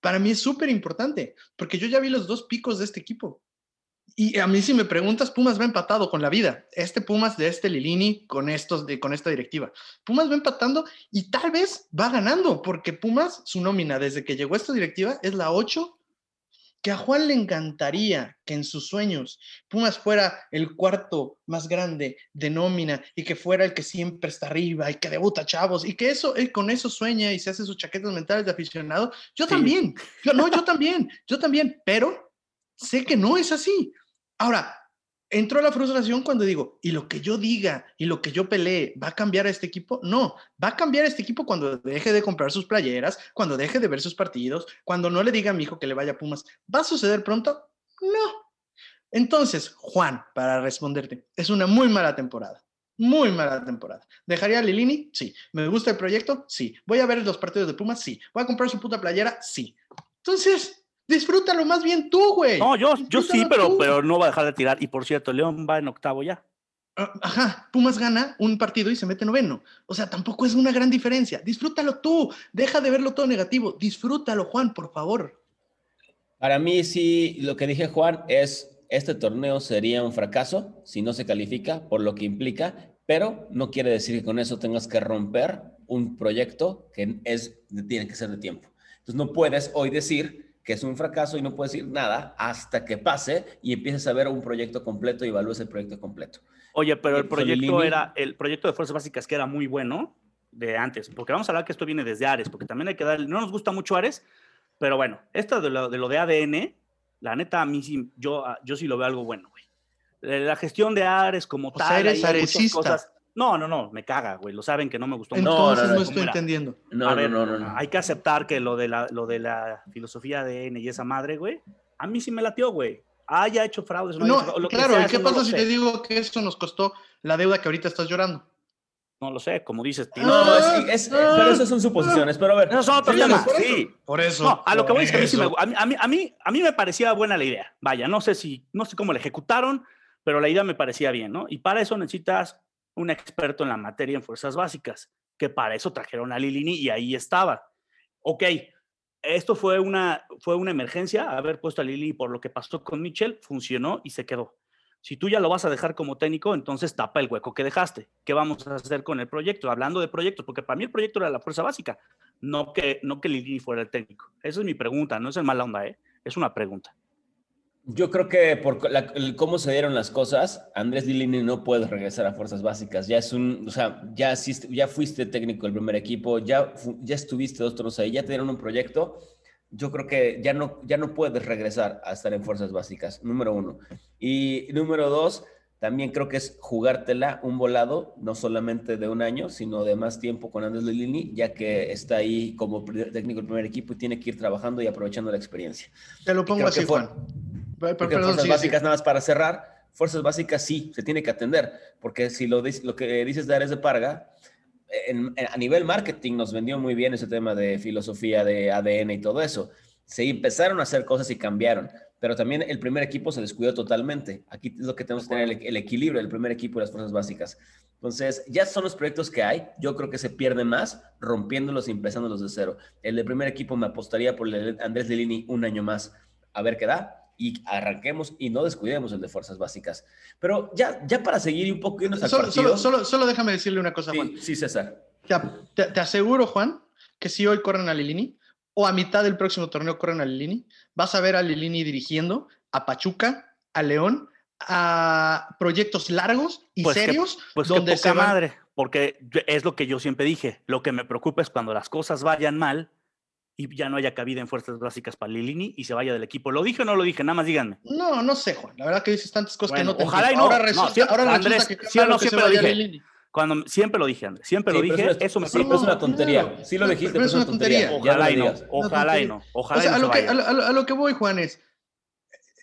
Speaker 4: Para mí es súper importante, porque yo ya vi los dos picos de este equipo. Y a mí si me preguntas, Pumas va empatado con la vida. Este Pumas de este Lilini con, estos, de, con esta directiva. Pumas va empatando y tal vez va ganando, porque Pumas, su nómina desde que llegó esta directiva es la 8, que a Juan le encantaría que en sus sueños Pumas fuera el cuarto más grande de nómina y que fuera el que siempre está arriba y que debuta chavos y que eso, él con eso sueña y se hace sus chaquetas mentales de aficionado. Yo también, yo, no, yo también, yo también, pero sé que no es así. Ahora, entró la frustración cuando digo, y lo que yo diga y lo que yo pelee, ¿va a cambiar a este equipo? No, va a cambiar a este equipo cuando deje de comprar sus playeras, cuando deje de ver sus partidos, cuando no le diga a mi hijo que le vaya a Pumas. ¿Va a suceder pronto? No. Entonces, Juan, para responderte, es una muy mala temporada. Muy mala temporada. ¿Dejaría a Lilini? Sí. ¿Me gusta el proyecto? Sí. ¿Voy a ver los partidos de Pumas? Sí. ¿Voy a comprar su puta playera? Sí. Entonces, Disfrútalo más bien tú, güey.
Speaker 3: No, yo, yo sí, pero, pero no va a dejar de tirar. Y por cierto, León va en octavo ya.
Speaker 4: Ah, ajá, Pumas gana un partido y se mete noveno. O sea, tampoco es una gran diferencia. Disfrútalo tú. Deja de verlo todo negativo. Disfrútalo, Juan, por favor.
Speaker 2: Para mí, sí, lo que dije, Juan, es este torneo sería un fracaso si no se califica por lo que implica, pero no quiere decir que con eso tengas que romper un proyecto que es, tiene que ser de tiempo. Entonces, no puedes hoy decir que es un fracaso y no puedes decir nada hasta que pase y empieces a ver un proyecto completo y evalúes el proyecto completo.
Speaker 3: Oye, pero el proyecto era, el proyecto de fuerzas básicas que era muy bueno de antes, porque vamos a hablar que esto viene desde Ares, porque también hay que dar, no nos gusta mucho Ares, pero bueno, esto de lo de, lo de ADN, la neta, a mí sí, yo, yo sí lo veo algo bueno, güey. La gestión de Ares como tal,
Speaker 4: eres aresista.
Speaker 3: No, no, no, me caga, güey. Lo saben que no me gustó.
Speaker 4: Entonces no, no, estoy entendiendo.
Speaker 3: No, no, no, no, Hay que aceptar que lo de la, lo de la filosofía de N y esa madre, güey, a mí sí me latió, güey. Haya hecho fraudes.
Speaker 4: No, claro, ¿y qué pasa si te digo que eso nos costó la deuda que ahorita estás llorando?
Speaker 3: no lo sé, como dices.
Speaker 2: No, pero eso son suposiciones. Pero a ver,
Speaker 3: eso son
Speaker 4: temas. Sí, por eso.
Speaker 3: No, a lo que voy es que a mí, sí me, a, mí, a, mí, a mí me parecía buena la idea. Vaya, no sé si, no sé cómo la ejecutaron, pero la idea me parecía bien, ¿no? Y para eso necesitas un experto en la materia en fuerzas básicas, que para eso trajeron a Lilini y ahí estaba. Ok, esto fue una, fue una emergencia, haber puesto a Lilini por lo que pasó con Mitchell, funcionó y se quedó. Si tú ya lo vas a dejar como técnico, entonces tapa el hueco que dejaste. ¿Qué vamos a hacer con el proyecto? Hablando de proyectos, porque para mí el proyecto era la fuerza básica, no que, no que Lilini fuera el técnico. Esa es mi pregunta, no es el mala onda, ¿eh? es una pregunta.
Speaker 2: Yo creo que por cómo se dieron las cosas, Andrés Lilini no puede regresar a fuerzas básicas. Ya es un, o sea, ya, ya fuiste técnico del primer equipo, ya, ya estuviste dos torneos ahí, ya te dieron un proyecto yo creo que ya no, ya no puedes regresar a estar en fuerzas básicas, número uno. Y número dos, también creo que es jugártela un volado, no solamente de un año, sino de más tiempo con Andrés Lilini, ya que está ahí como técnico del primer equipo y tiene que ir trabajando y aprovechando la experiencia.
Speaker 4: Te lo pongo así, Juan.
Speaker 2: Fuerzas básicas, nada más para cerrar, fuerzas básicas sí, se tiene que atender, porque si lo, lo que dices de Ares de Parga, a nivel marketing nos vendió muy bien ese tema de filosofía de ADN y todo eso. Se empezaron a hacer cosas y cambiaron, pero también el primer equipo se descuidó totalmente. Aquí es lo que tenemos que tener, el, equilibrio del primer equipo y las fuerzas básicas. Entonces, ya son los proyectos que hay. Yo creo que se pierde más rompiéndolos y empezándolos de cero. El de primer equipo me apostaría por el Andrés Lilini un año más. A ver qué da y arranquemos y no descuidemos el de fuerzas básicas. Pero ya, ya para seguir un poco
Speaker 4: solo, solo, solo, déjame decirle una cosa, Juan.
Speaker 2: Sí, César.
Speaker 4: Te, te, aseguro, Juan, que si hoy corren a Lilini o a mitad del próximo torneo corren a Lilini, vas a ver a Lilini dirigiendo a Pachuca, a León, a proyectos largos y pues serios.
Speaker 3: pues donde poca madre, porque es lo que yo siempre dije. Lo que me preocupa es cuando las cosas vayan mal y ya no haya cabida en fuerzas básicas para Lilini y se vaya del equipo. ¿Lo dije o no lo dije? Nada más díganme.
Speaker 4: No, no sé, Juan. La verdad que dices tantas cosas que no te
Speaker 3: Ojalá y no. Ahora resulta, ahora Andrés, que, sí, no, siempre lo dije. Cuando, siempre lo dije, Andrés. Siempre lo dije. eso me
Speaker 2: sí, es una tontería. Sí lo dijiste, pero, es una tontería.
Speaker 3: Ojalá y no. Ojalá y no. Ojalá
Speaker 4: o sea, a, lo que, a, lo que voy, Juan, es...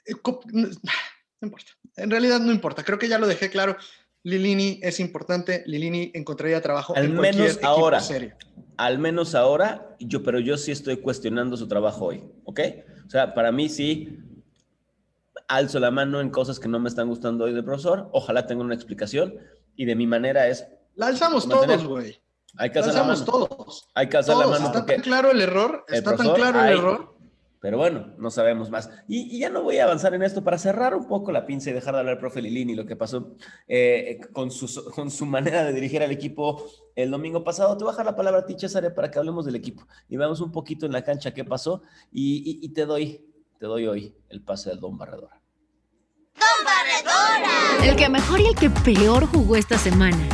Speaker 4: Eh, no importa. En realidad no importa. Creo que ya lo dejé claro. Lilini es importante. Lilini encontraría trabajo
Speaker 2: Al en menos ahora. Serio al menos ahora, yo, pero yo sí estoy cuestionando su trabajo hoy, ¿ok? O sea, para mí sí, alzo la mano en cosas que no me están gustando hoy del profesor, ojalá tenga una explicación y de mi manera es...
Speaker 4: La alzamos todos, güey.
Speaker 2: Hay que alzar la mano.
Speaker 4: todos.
Speaker 2: Hay que alzar la mano.
Speaker 4: Está tan claro el error, está tan claro el error
Speaker 2: pero bueno, no sabemos más. Y, ya no voy a avanzar en esto para cerrar un poco la pinza y dejar de hablar al profe Lilini, lo que pasó eh, con, su, con su <laughs> manera de dirigir al equipo el domingo pasado. Te voy a dejar la palabra a ti, César, para que hablemos del equipo y veamos un poquito en la cancha qué pasó. Y, te doy, te doy hoy el pase del Don Barredora.
Speaker 1: ¡Don Barredora! El que mejor y el que peor jugó esta semana.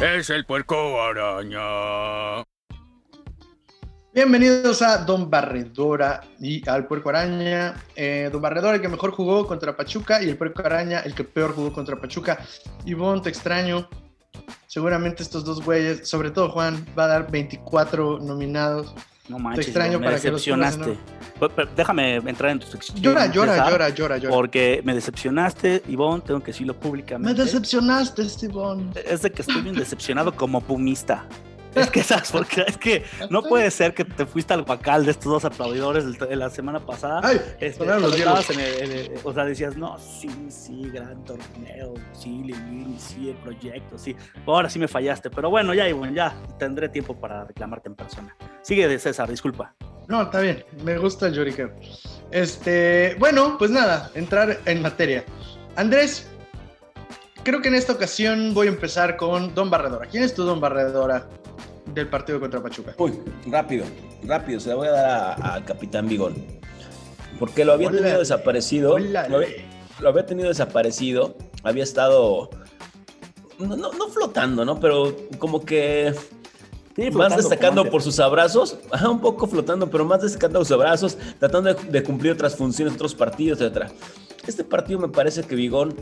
Speaker 5: Es el puerco araña.
Speaker 4: Bienvenidos a Don Barredora y al Puerco Araña. Eh, Don Barredora, el que mejor jugó contra Pachuca, y el Puerco Araña, el que peor jugó contra Pachuca. Ivonne, te extraño. Seguramente estos dos güeyes, sobre todo Juan, va a dar 24 nominados.
Speaker 3: No manches, te extraño me para decepcionaste. Que déjame entrar en tu sección.
Speaker 4: Llora, llora, llora, llora, llora.
Speaker 3: Porque me decepcionaste, Ivonne, tengo que decirlo públicamente.
Speaker 4: Me decepcionaste, Ivonne.
Speaker 3: Es de que estoy bien decepcionado como pumista. Es que, ¿sabes? Porque es que <laughs> no puede ser que te fuiste al guacal de estos dos aplaudidores de la semana pasada.
Speaker 4: Ay, este, los
Speaker 3: o sea, decías, no, sí, sí, gran torneo, sí, Lili, sí, el proyecto, sí. Ahora sí me fallaste, pero bueno, ya, bueno, ya tendré tiempo para reclamarte en persona. Sigue de César, disculpa.
Speaker 4: No, está bien, me gusta el Yorike. Este, bueno, pues nada, entrar en materia. Andrés, creo que en esta ocasión voy a empezar con Don Barredora. ¿Quién es tu Don Barredora del partido contra Pachuca?
Speaker 2: Uy, rápido, rápido, se la voy a dar al capitán Bigón. Porque lo había tenido desaparecido. Lo había, tenido desaparecido. Había estado. No, no, flotando, ¿no? Pero como que. más destacando por sus abrazos, un poco flotando, pero más destacando sus abrazos, tratando de, cumplir otras funciones, otros partidos, etc. Este partido me parece que Bigón,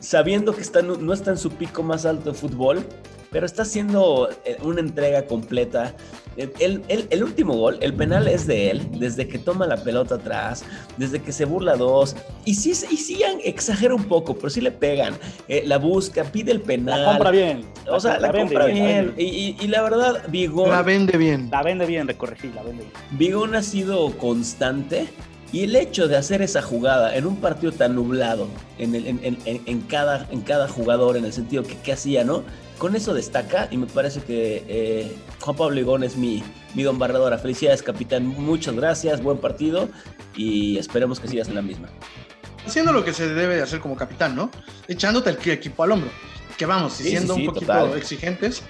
Speaker 2: sabiendo que está, no está en su pico más alto de fútbol, pero está haciendo eh, una entrega completa. El, el, el, último gol, el penal es de él, desde que toma la pelota atrás, desde que se burla dos, y sí, y sí exagera un poco, pero sí le pegan, eh, la busca, pide el penal.
Speaker 3: La compra bien.
Speaker 2: O sea, la, la compra bien. bien. Y, y, la verdad, Vigón...
Speaker 4: La vende bien.
Speaker 3: La vende bien, recorregí, la vende bien.
Speaker 2: Vigón ha sido constante y el hecho de hacer esa jugada en un partido tan nublado, en, el, en, en, en cada, cada, jugador, en el sentido que qué hacía, ¿no? Con eso destaca y me parece que eh, Juan Pablo Igón es mi, mi don barredora. Felicidades, capitán. Muchas gracias, buen partido y esperemos que sigas en la misma.
Speaker 4: Haciendo lo que se debe de hacer como capitán, ¿no? Echándote el equipo al hombro. Que vamos, sí, siendo sí, sí, un poquito total. exigentes,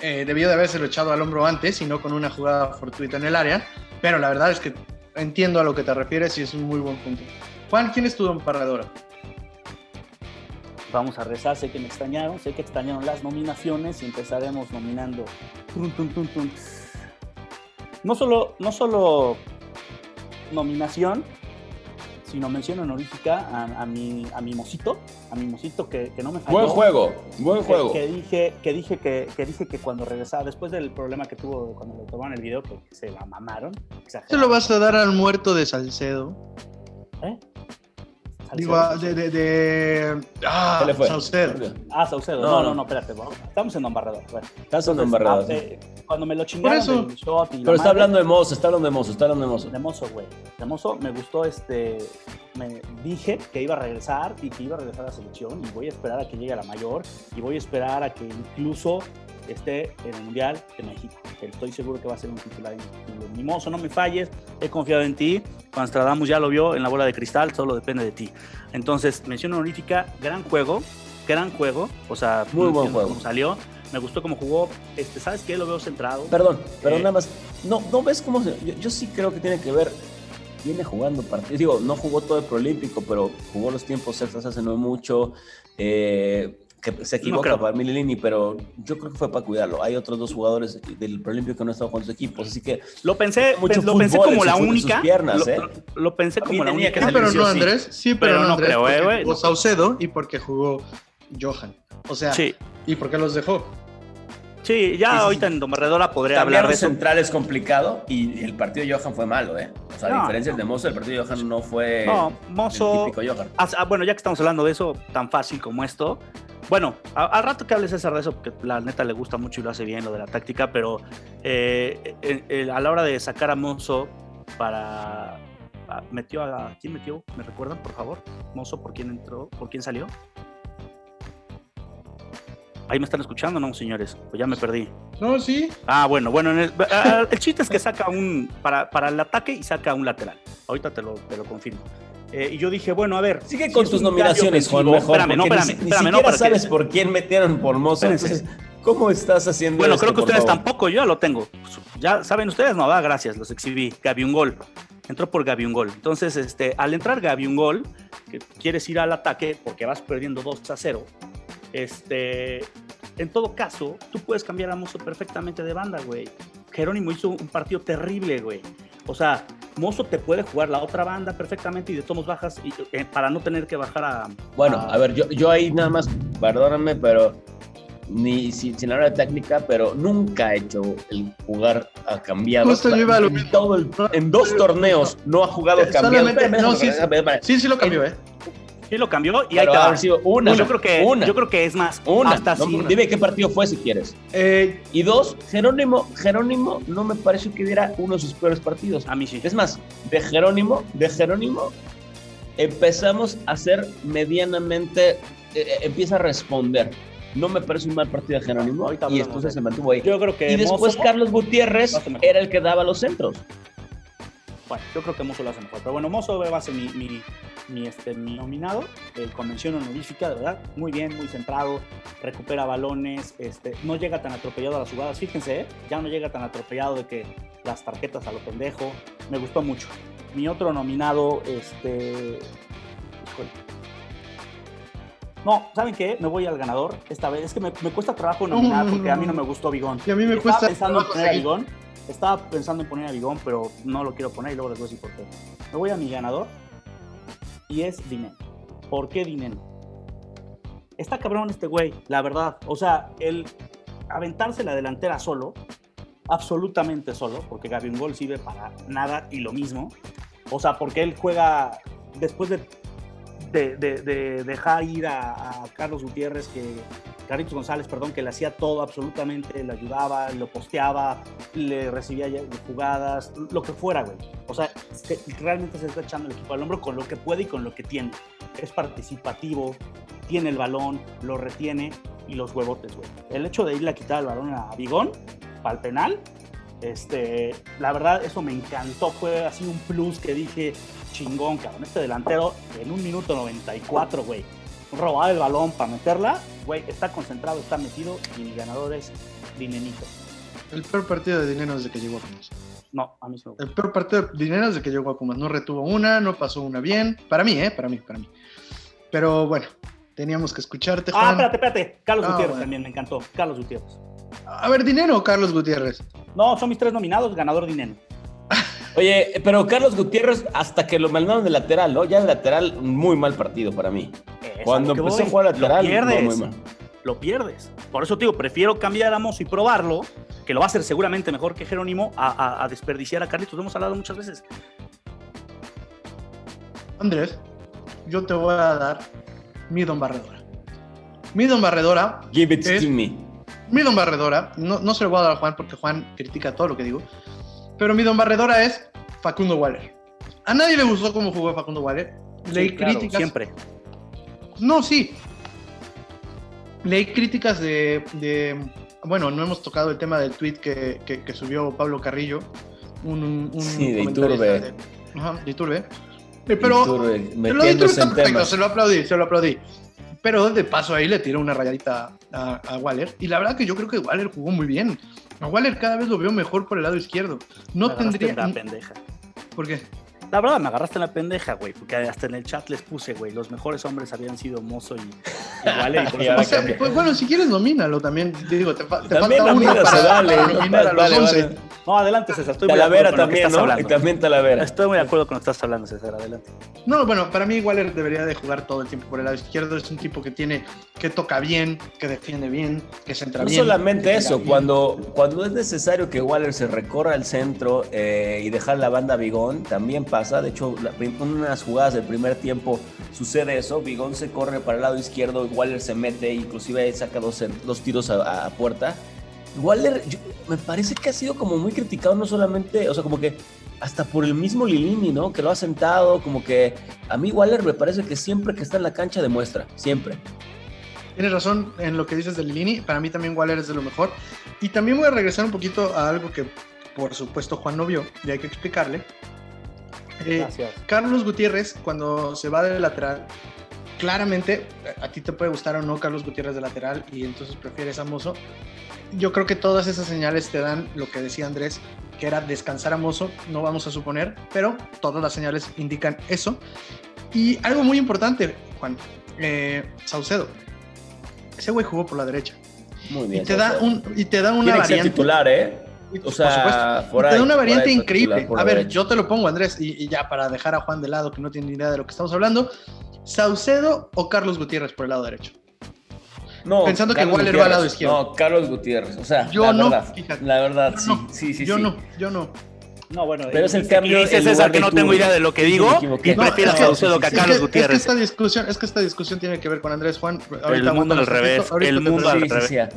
Speaker 4: eh, debió de haberse echado al hombro antes y no con una jugada fortuita en el área. Pero la verdad es que entiendo a lo que te refieres y es un muy buen punto. Juan, ¿quién es tu don paradora?
Speaker 3: Vamos a rezar, sé que me extrañaron, sé que extrañaron las nominaciones y empezaremos nominando. No, solo, no solo nominación, sino mención honorífica a, a, mi, a mi mocito, a mi mocito que, que no me falló.
Speaker 2: Buen juego, buen
Speaker 3: que,
Speaker 2: juego.
Speaker 3: Que dije, que, dije que, que dije que cuando regresaba, después del problema que tuvo cuando le tomaron el video, que se la mamaron.
Speaker 4: ¿Se lo vas a dar al muerto de Salcedo?
Speaker 3: ¿Eh?
Speaker 4: Digo, de, de, de... Ah,
Speaker 2: ¿Qué le fue?
Speaker 4: Saucedo.
Speaker 3: Ah, Saucedo. No, no, no, no espérate. Estamos en Don Barredor. Bueno,
Speaker 2: Estás en Don Barredor.
Speaker 3: eh, cuando me lo chingaron
Speaker 4: Por eso.
Speaker 3: shot y
Speaker 2: Pero está
Speaker 3: madre,
Speaker 2: hablando de Mozo, está hablando de Mozo, está hablando de Mozo.
Speaker 3: De mozo, güey. De mozo me gustó este. Me dije que iba a regresar y que iba a regresar a la selección y voy a esperar a que llegue a la mayor y voy a esperar a que incluso esté en el Mundial de México. Estoy seguro que va a ser un titular. Ni mozo, no me falles. He confiado en ti. Juan Stradamus ya lo vio en la bola de cristal, solo depende de ti. Entonces, mención honorífica, gran juego, gran juego. O sea,
Speaker 2: Muy buen juego.
Speaker 3: cómo salió. Me gustó cómo jugó. Este, ¿Sabes qué? Lo veo centrado.
Speaker 2: Perdón, pero
Speaker 3: Eh.
Speaker 2: nada más. No, no ves cómo se. Yo, yo sí creo que tiene que ver. Viene jugando partidos. Digo, no jugó todo el Prolímpico, pero jugó los tiempos extras hace no mucho. Eh, que se equivoca para Mililini, pero yo creo que fue para cuidarlo. Hay otros dos jugadores del Prolímpico que no están jugando sus equipos, así que
Speaker 3: Lo pensé,
Speaker 2: Mucho
Speaker 3: lo pensé como la
Speaker 2: sus-
Speaker 3: única.
Speaker 2: piernas,
Speaker 3: lo,
Speaker 2: ¿eh?
Speaker 3: lo- lo pensé
Speaker 2: A
Speaker 3: como la única.
Speaker 2: que
Speaker 4: Sí, pero
Speaker 2: sí
Speaker 4: no. Andrés. Sí, pero,
Speaker 3: Pero
Speaker 4: no
Speaker 3: no
Speaker 4: Andrés.
Speaker 3: creo, eh, güey.
Speaker 4: jugó Saucedo y porque jugó Johan. O sea,
Speaker 3: Sí,
Speaker 4: ¿y por qué los dejó?
Speaker 3: sí, ya
Speaker 2: Sí, sí,
Speaker 3: ahorita
Speaker 2: sí.
Speaker 3: en Domarredora podría hablar
Speaker 2: de
Speaker 3: eso.
Speaker 2: central es complicado y el partido de Johan fue malo, ¿eh? O sea, a
Speaker 3: No,
Speaker 2: diferencia
Speaker 3: no.
Speaker 2: del de Mozo, el partido de Johan no fue
Speaker 3: No,
Speaker 2: el
Speaker 3: Mozo.
Speaker 2: típico Johan.
Speaker 3: Ah, bueno, ya que estamos hablando de eso, tan fácil como esto. Bueno, a- al rato que hables César de eso, porque la neta le gusta mucho y lo hace bien, lo de la táctica, pero eh, eh, a la hora de sacar a Mozo para. a- metió a. ¿Quién metió? ¿Me recuerdan, por favor? Mozo, ¿por quién entró? ¿Por quién salió? Ahí me están escuchando, ¿no, señores? Pues ya me perdí.
Speaker 4: No, sí.
Speaker 3: Ah, bueno, bueno, en el, el chiste es que saca un, para, para el ataque y saca un lateral. Ahorita te lo, te lo confirmo. Eh, y yo dije, bueno, a ver.
Speaker 2: Sigue
Speaker 3: si
Speaker 2: con tus nominaciones, Juan, mejor.
Speaker 3: Espérame, no, espérame,
Speaker 2: ni, ni
Speaker 3: espérame, no,
Speaker 2: siquiera
Speaker 3: que-
Speaker 2: sabes por quién metieron por Mozo. Entonces, ¿cómo estás haciendo
Speaker 3: Bueno,
Speaker 2: esto,
Speaker 3: creo que ustedes
Speaker 2: favor?
Speaker 3: tampoco, yo ya lo tengo. Ya saben ustedes, no, va, gracias, los exhibí. Gaby un gol. Entró por Gaby un gol. Entonces, este, al entrar Gaby un gol, que quieres ir al ataque porque vas perdiendo 2 a 0, este, en todo caso, tú puedes cambiar a Mozo perfectamente de banda, güey. Jerónimo hizo un partido terrible, güey. O sea, Mozo te puede jugar la otra banda perfectamente y de todos bajas y, eh, para no tener que bajar a.
Speaker 2: Bueno,
Speaker 3: a-
Speaker 2: a ver, yo, yo ahí nada más, perdóname, pero ni sin, sin hablar de técnica, pero nunca he hecho el jugar a cambiado.
Speaker 4: Justo yo iba a lo
Speaker 2: en,
Speaker 4: mismo.
Speaker 2: todo el- en dos torneos no ha jugado
Speaker 4: Eh,
Speaker 2: cambiado.
Speaker 4: no, sí. Sí, sí lo cambió, ¿eh?
Speaker 3: Sí lo cambió y ahí te va.
Speaker 2: sido una.
Speaker 3: yo creo que
Speaker 2: una.
Speaker 3: yo creo que es más.
Speaker 2: Una.
Speaker 3: Hasta
Speaker 2: No,
Speaker 3: sin-
Speaker 2: Dime qué partido fue si quieres.
Speaker 4: Eh,
Speaker 2: Y dos, Jerónimo, Jerónimo no me pareció que diera uno de sus peores partidos.
Speaker 3: A mí sí.
Speaker 2: Es más, de Jerónimo, de Jerónimo, empezamos a ser medianamente, eh, eh, empieza a responder. No me parece un mal partido de Jerónimo y entonces se mantuvo ahí.
Speaker 3: Yo creo que
Speaker 2: Y después
Speaker 3: Mozo-
Speaker 2: Carlos Gutiérrez era el que daba los centros.
Speaker 3: Bueno, yo creo que Mozo lo hace mejor. Pero bueno, Mozo va a ser mi, mi, mi, este, mi nominado. El convención honorífica, de verdad. Muy bien, muy centrado. Recupera balones. Este, no llega tan atropellado a las jugadas. Fíjense, ¿eh? ya no llega tan atropellado de que las tarjetas a lo pendejo. Me gustó mucho. Mi otro nominado, este. No, ¿saben qué? Me voy al ganador esta vez. Es que me, me cuesta trabajo nominar
Speaker 4: No, no,
Speaker 3: porque a mí
Speaker 4: no.
Speaker 3: me gustó Bigón.
Speaker 4: y a mí me
Speaker 3: Estaba
Speaker 4: cuesta
Speaker 3: pensando en poner a. Bigón. Estaba pensando en poner a Bigón, pero no lo quiero poner y luego les voy a decir por qué. Me voy a mi ganador y es Dineno. ¿Por qué Dineno? Está cabrón este güey, la verdad. O sea, el, aventarse la delantera solo, absolutamente solo, porque Gavin Gol sirve para nada y lo mismo. O sea, porque él juega después de, de, dejar ir a, Carlos Gutiérrez, que Carlitos González, perdón, que le hacía todo absolutamente, le ayudaba, lo posteaba, le recibía jugadas, lo que fuera, güey. O sea, realmente se está echando el equipo al hombro con lo que puede y con lo que tiene. Es participativo, tiene el balón, lo retiene y los huevotes, güey. El hecho de irle a quitar el balón a Bigón para el penal, este, la verdad, eso me encantó. Fue así un plus que dije, chingón, cabrón. Este delantero en un minuto 94, güey. Robar el balón para meterla, güey, está concentrado, está metido y mi ganador es Dinenito.
Speaker 4: El peor partido de Dinero desde que llegó a Pumas.
Speaker 3: No, a mí
Speaker 4: se El peor partido de Dinero desde que llegó a Pumas. No retuvo una, no pasó una bien. Para mí, ¿eh? Para mí, para mí. Pero bueno, teníamos que escucharte.
Speaker 3: Ah, espérate, espérate. Carlos ah, Gutiérrez también me encantó. Carlos Gutiérrez.
Speaker 4: A ver, ¿Dinero o Carlos Gutiérrez?
Speaker 3: No, son mis tres nominados, ganador Dinero.
Speaker 2: Oye, pero Carlos Gutiérrez, hasta que lo mandaron de lateral, ¿no? Ya de lateral, muy mal partido para mí. Cuando empezó a jugar lateral,
Speaker 3: lo pierdes. Lo pierdes. Por eso, digo, prefiero cambiar a Mozo y probarlo, que lo va a hacer seguramente mejor que Jerónimo, a, desperdiciar a Carlitos. Lo hemos hablado muchas veces.
Speaker 4: Andrés, yo te voy a dar mi Don Barredora. Mi Don Barredora.
Speaker 2: Give it to me.
Speaker 4: Mi Don Barredora, no, no se lo voy a dar a Juan porque Juan critica todo lo que digo. Pero mi don barredora es Facundo Waller. A nadie le gustó cómo jugó Facundo Waller. Leí críticas.
Speaker 3: Siempre.
Speaker 4: No, sí. Leí críticas de, Bueno, no hemos tocado el tema del tweet que, que, subió Pablo Carrillo. Un, un
Speaker 2: sí, de Iturbe.
Speaker 4: ajá, de Iturbe. Eh, pero Iturbe, lo de Iturbe está perfecto, se lo aplaudí, se lo aplaudí. Pero de paso ahí le tiró una rayadita a, a, Waller. Y la verdad que yo creo que Waller jugó muy bien. A Waller cada vez lo veo mejor por el lado izquierdo. No tendría.
Speaker 3: La pendeja.
Speaker 4: ¿Por qué?
Speaker 3: La verdad, me agarraste en la pendeja, güey, porque hasta en el chat les puse, güey, los mejores hombres habían sido Mozo y, y <laughs>
Speaker 4: pues, bueno, si quieres, nomínalo también. Digo, te, te falta uno para, dale, nominar a los 11.
Speaker 3: No, adelante, César. Estoy
Speaker 2: Talavera muy también, ¿no? Y también Talavera.
Speaker 3: Estoy muy de acuerdo con lo que estás hablando, César. Adelante.
Speaker 4: No, bueno, para mí Waller debería de jugar todo el tiempo por el lado izquierdo. Es un tipo que tiene, que toca bien, que defiende bien, que se entra bien.
Speaker 2: No solamente eso, cuando, cuando es necesario que Waller se recorra al centro eh, y dejar la banda Bigón, también pasa. De hecho, en unas jugadas del primer tiempo sucede eso. Bigón se corre para el lado izquierdo, Waller se mete, inclusive saca dos, dos tiros a, a puerta Waller, me parece que ha sido como muy criticado, no solamente, o sea, como que hasta por el mismo Lilini, ¿no? Que lo ha sentado, como que a mí Waller me parece que siempre que está en la cancha demuestra, siempre.
Speaker 4: Tienes razón en lo que dices de Lilini, para mí también Waller es de lo mejor. Y también voy a regresar un poquito a algo que por supuesto Juan no vio y hay que explicarle. Eh, Gracias. Carlos Gutiérrez, cuando se va de lateral, claramente a ti te puede gustar o no Carlos Gutiérrez de lateral y entonces prefieres a Mozo, yo creo que todas esas señales te dan lo que decía Andrés, que era descansar a Mozo, no vamos a suponer, pero todas las señales indican eso. Y algo muy importante, Juan, eh, Saucedo. Ese güey jugó por la derecha.
Speaker 2: Muy bien.
Speaker 4: Y te, da, un, y te da una variante.
Speaker 2: titular, ¿eh? O sea,
Speaker 4: por te da una variante increíble. A ver, yo te lo pongo, Andrés, y, ya para dejar a Juan de lado, que no tiene ni idea de lo que estamos hablando. ¿Saucedo o Carlos Gutiérrez por el lado derecho?
Speaker 2: No,
Speaker 4: pensando que Waller va al lado izquierdo.
Speaker 2: No, Carlos Gutiérrez. O sea, yo la no, verdad, la verdad, sí, sí, sí.
Speaker 4: Yo no, yo no.
Speaker 3: No, bueno,
Speaker 2: pero es el cambio.
Speaker 3: Dice César que no tengo idea de lo que digo y prefiero a Saucedo que a Carlos Gutiérrez.
Speaker 4: Es que, esta discusión, es que esta discusión tiene que ver con Andrés Juan.
Speaker 3: Ahorita el mundo al revés. El mundo al revés.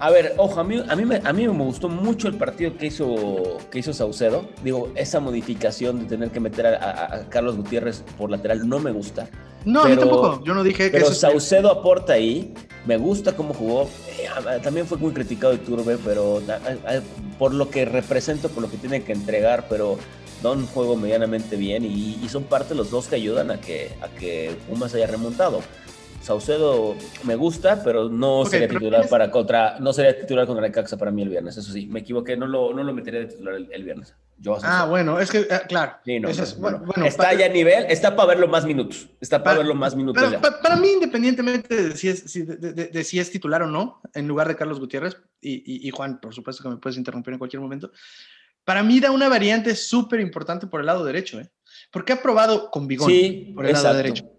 Speaker 2: A ver, ojo, a mí, a, mí me, a mí me gustó mucho el partido que hizo, que hizo Saucedo. Digo, esa modificación de tener que meter a, Carlos Gutiérrez por lateral no me gusta.
Speaker 4: No, a mí tampoco. Yo no dije que
Speaker 2: Pero Saucedo aporta ahí. Me gusta cómo jugó. Eh, también fue muy criticado Turbe, pero por lo que representa, por lo que tiene que entregar, pero da un juego medianamente bien y, y son parte los dos que ayudan a que, a que Pumas haya remontado. Saucedo me gusta, pero no sería titular para contra, no sería titular contra la Caxa para mí el viernes. Eso sí, me equivoqué, no lo, no lo metería de titular el, viernes.
Speaker 4: ah, bueno, es que, eh, claro.
Speaker 2: está ya a nivel, está para verlo más minutos. Está para, verlo más minutos.
Speaker 4: para, mí, independientemente de si, es, de, si es titular o no, en lugar de Carlos Gutiérrez, y, y, Juan, por supuesto que me puedes interrumpir en cualquier momento, para mí da una variante súper importante por el lado derecho, ¿eh? Porque ha probado con Bigón por el lado derecho.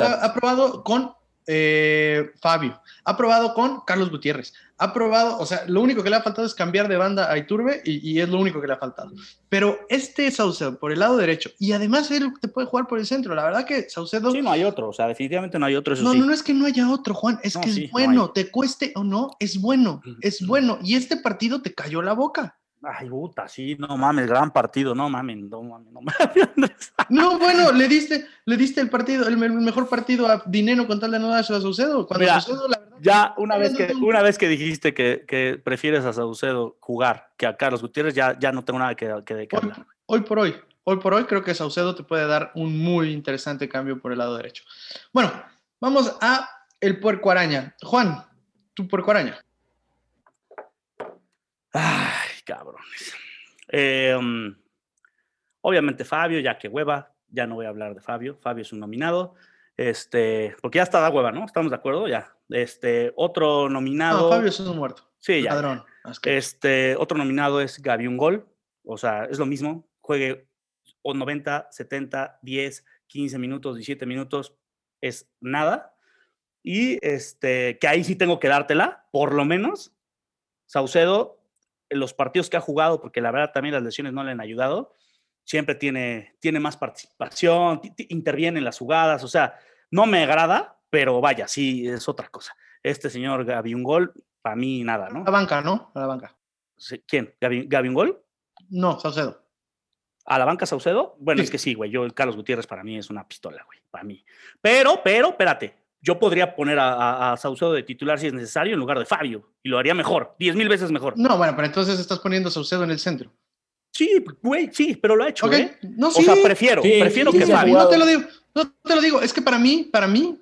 Speaker 4: Ha, ha probado con eh, Fabio, ha probado con Carlos Gutiérrez, ha probado, o sea, lo único que le ha faltado es cambiar de banda a Iturbe y, y es lo único que le ha faltado. Pero este Saucedo por el lado derecho y además él te puede jugar por el centro. La verdad que Saucedo.
Speaker 3: Sí, no hay otro, o sea, definitivamente no hay otro. Eso
Speaker 4: no,
Speaker 3: sí.
Speaker 4: no, no es que no haya otro, Juan, es
Speaker 3: No,
Speaker 4: que es
Speaker 3: no
Speaker 4: bueno,
Speaker 3: hay.
Speaker 4: te cueste o no, es bueno, es bueno. Y este partido te cayó la boca.
Speaker 3: Ay, puta, sí, no mames, gran partido, no mames, no mames, no mames. Andrés. <laughs>
Speaker 4: No, bueno, le diste, le diste el partido, el, me- el mejor partido a Dinero con tal de no darse a Saucedo. Cuando
Speaker 3: Mira,
Speaker 4: Saucedo, la verdad,
Speaker 3: Ya una vez que, una vez que dijiste que, que prefieres a Saucedo jugar que a Carlos Gutiérrez, ya, ya no tengo nada que, que, de qué
Speaker 4: hoy,
Speaker 3: hablar.
Speaker 4: hoy por hoy, hoy por hoy creo que Saucedo te puede dar un muy interesante cambio por el lado derecho. Bueno, vamos a el puerco araña. Juan, tu puerco araña.
Speaker 3: Ay, cabrones. Eh, um, obviamente Fabio, ya que hueva, ya no voy a hablar de Fabio. Fabio es un nominado. Este, porque ya está da hueva, ¿no? ¿Estamos de acuerdo? Ya. Este, otro nominado.
Speaker 4: No, Fabio es un muerto.
Speaker 3: Sí, ya. Este, otro nominado es Gaby un gol. O sea, es lo mismo. Juegue o 90, 70, 10, 15 minutos, 17 minutos. Es nada. Y este, que ahí sí tengo que dártela, por lo menos. Saucedo, los partidos que ha jugado, porque la verdad también las lesiones no le han ayudado, siempre tiene, tiene más participación, ti- ti- interviene en las jugadas. O sea, no me agrada, pero vaya, sí, es otra cosa. Este señor Gaby un gol, para mí nada, ¿no?
Speaker 4: A la banca, ¿no? A la banca.
Speaker 3: ¿Quién? ¿Gaby, Gaby un gol?
Speaker 4: No, Saucedo.
Speaker 3: ¿A la banca Saucedo? Bueno,
Speaker 4: Sí.
Speaker 3: es que sí, güey. Yo, el Carlos Gutiérrez para mí es una pistola, güey. Para mí. Pero, pero, espérate. Yo podría poner a, a- a Saucedo de titular si es necesario en lugar de Fabio. Y lo haría mejor. Diez mil veces mejor.
Speaker 4: No, bueno, pero entonces estás poniendo a Saucedo en el centro.
Speaker 3: Sí, güey, sí, pero lo ha hecho. ¿eh?
Speaker 4: No,
Speaker 3: O sea, prefiero,
Speaker 2: Sí,
Speaker 3: prefiero
Speaker 2: sí,
Speaker 3: que Fabio.
Speaker 4: No te lo digo, no te lo digo. Es que para mí, para mí,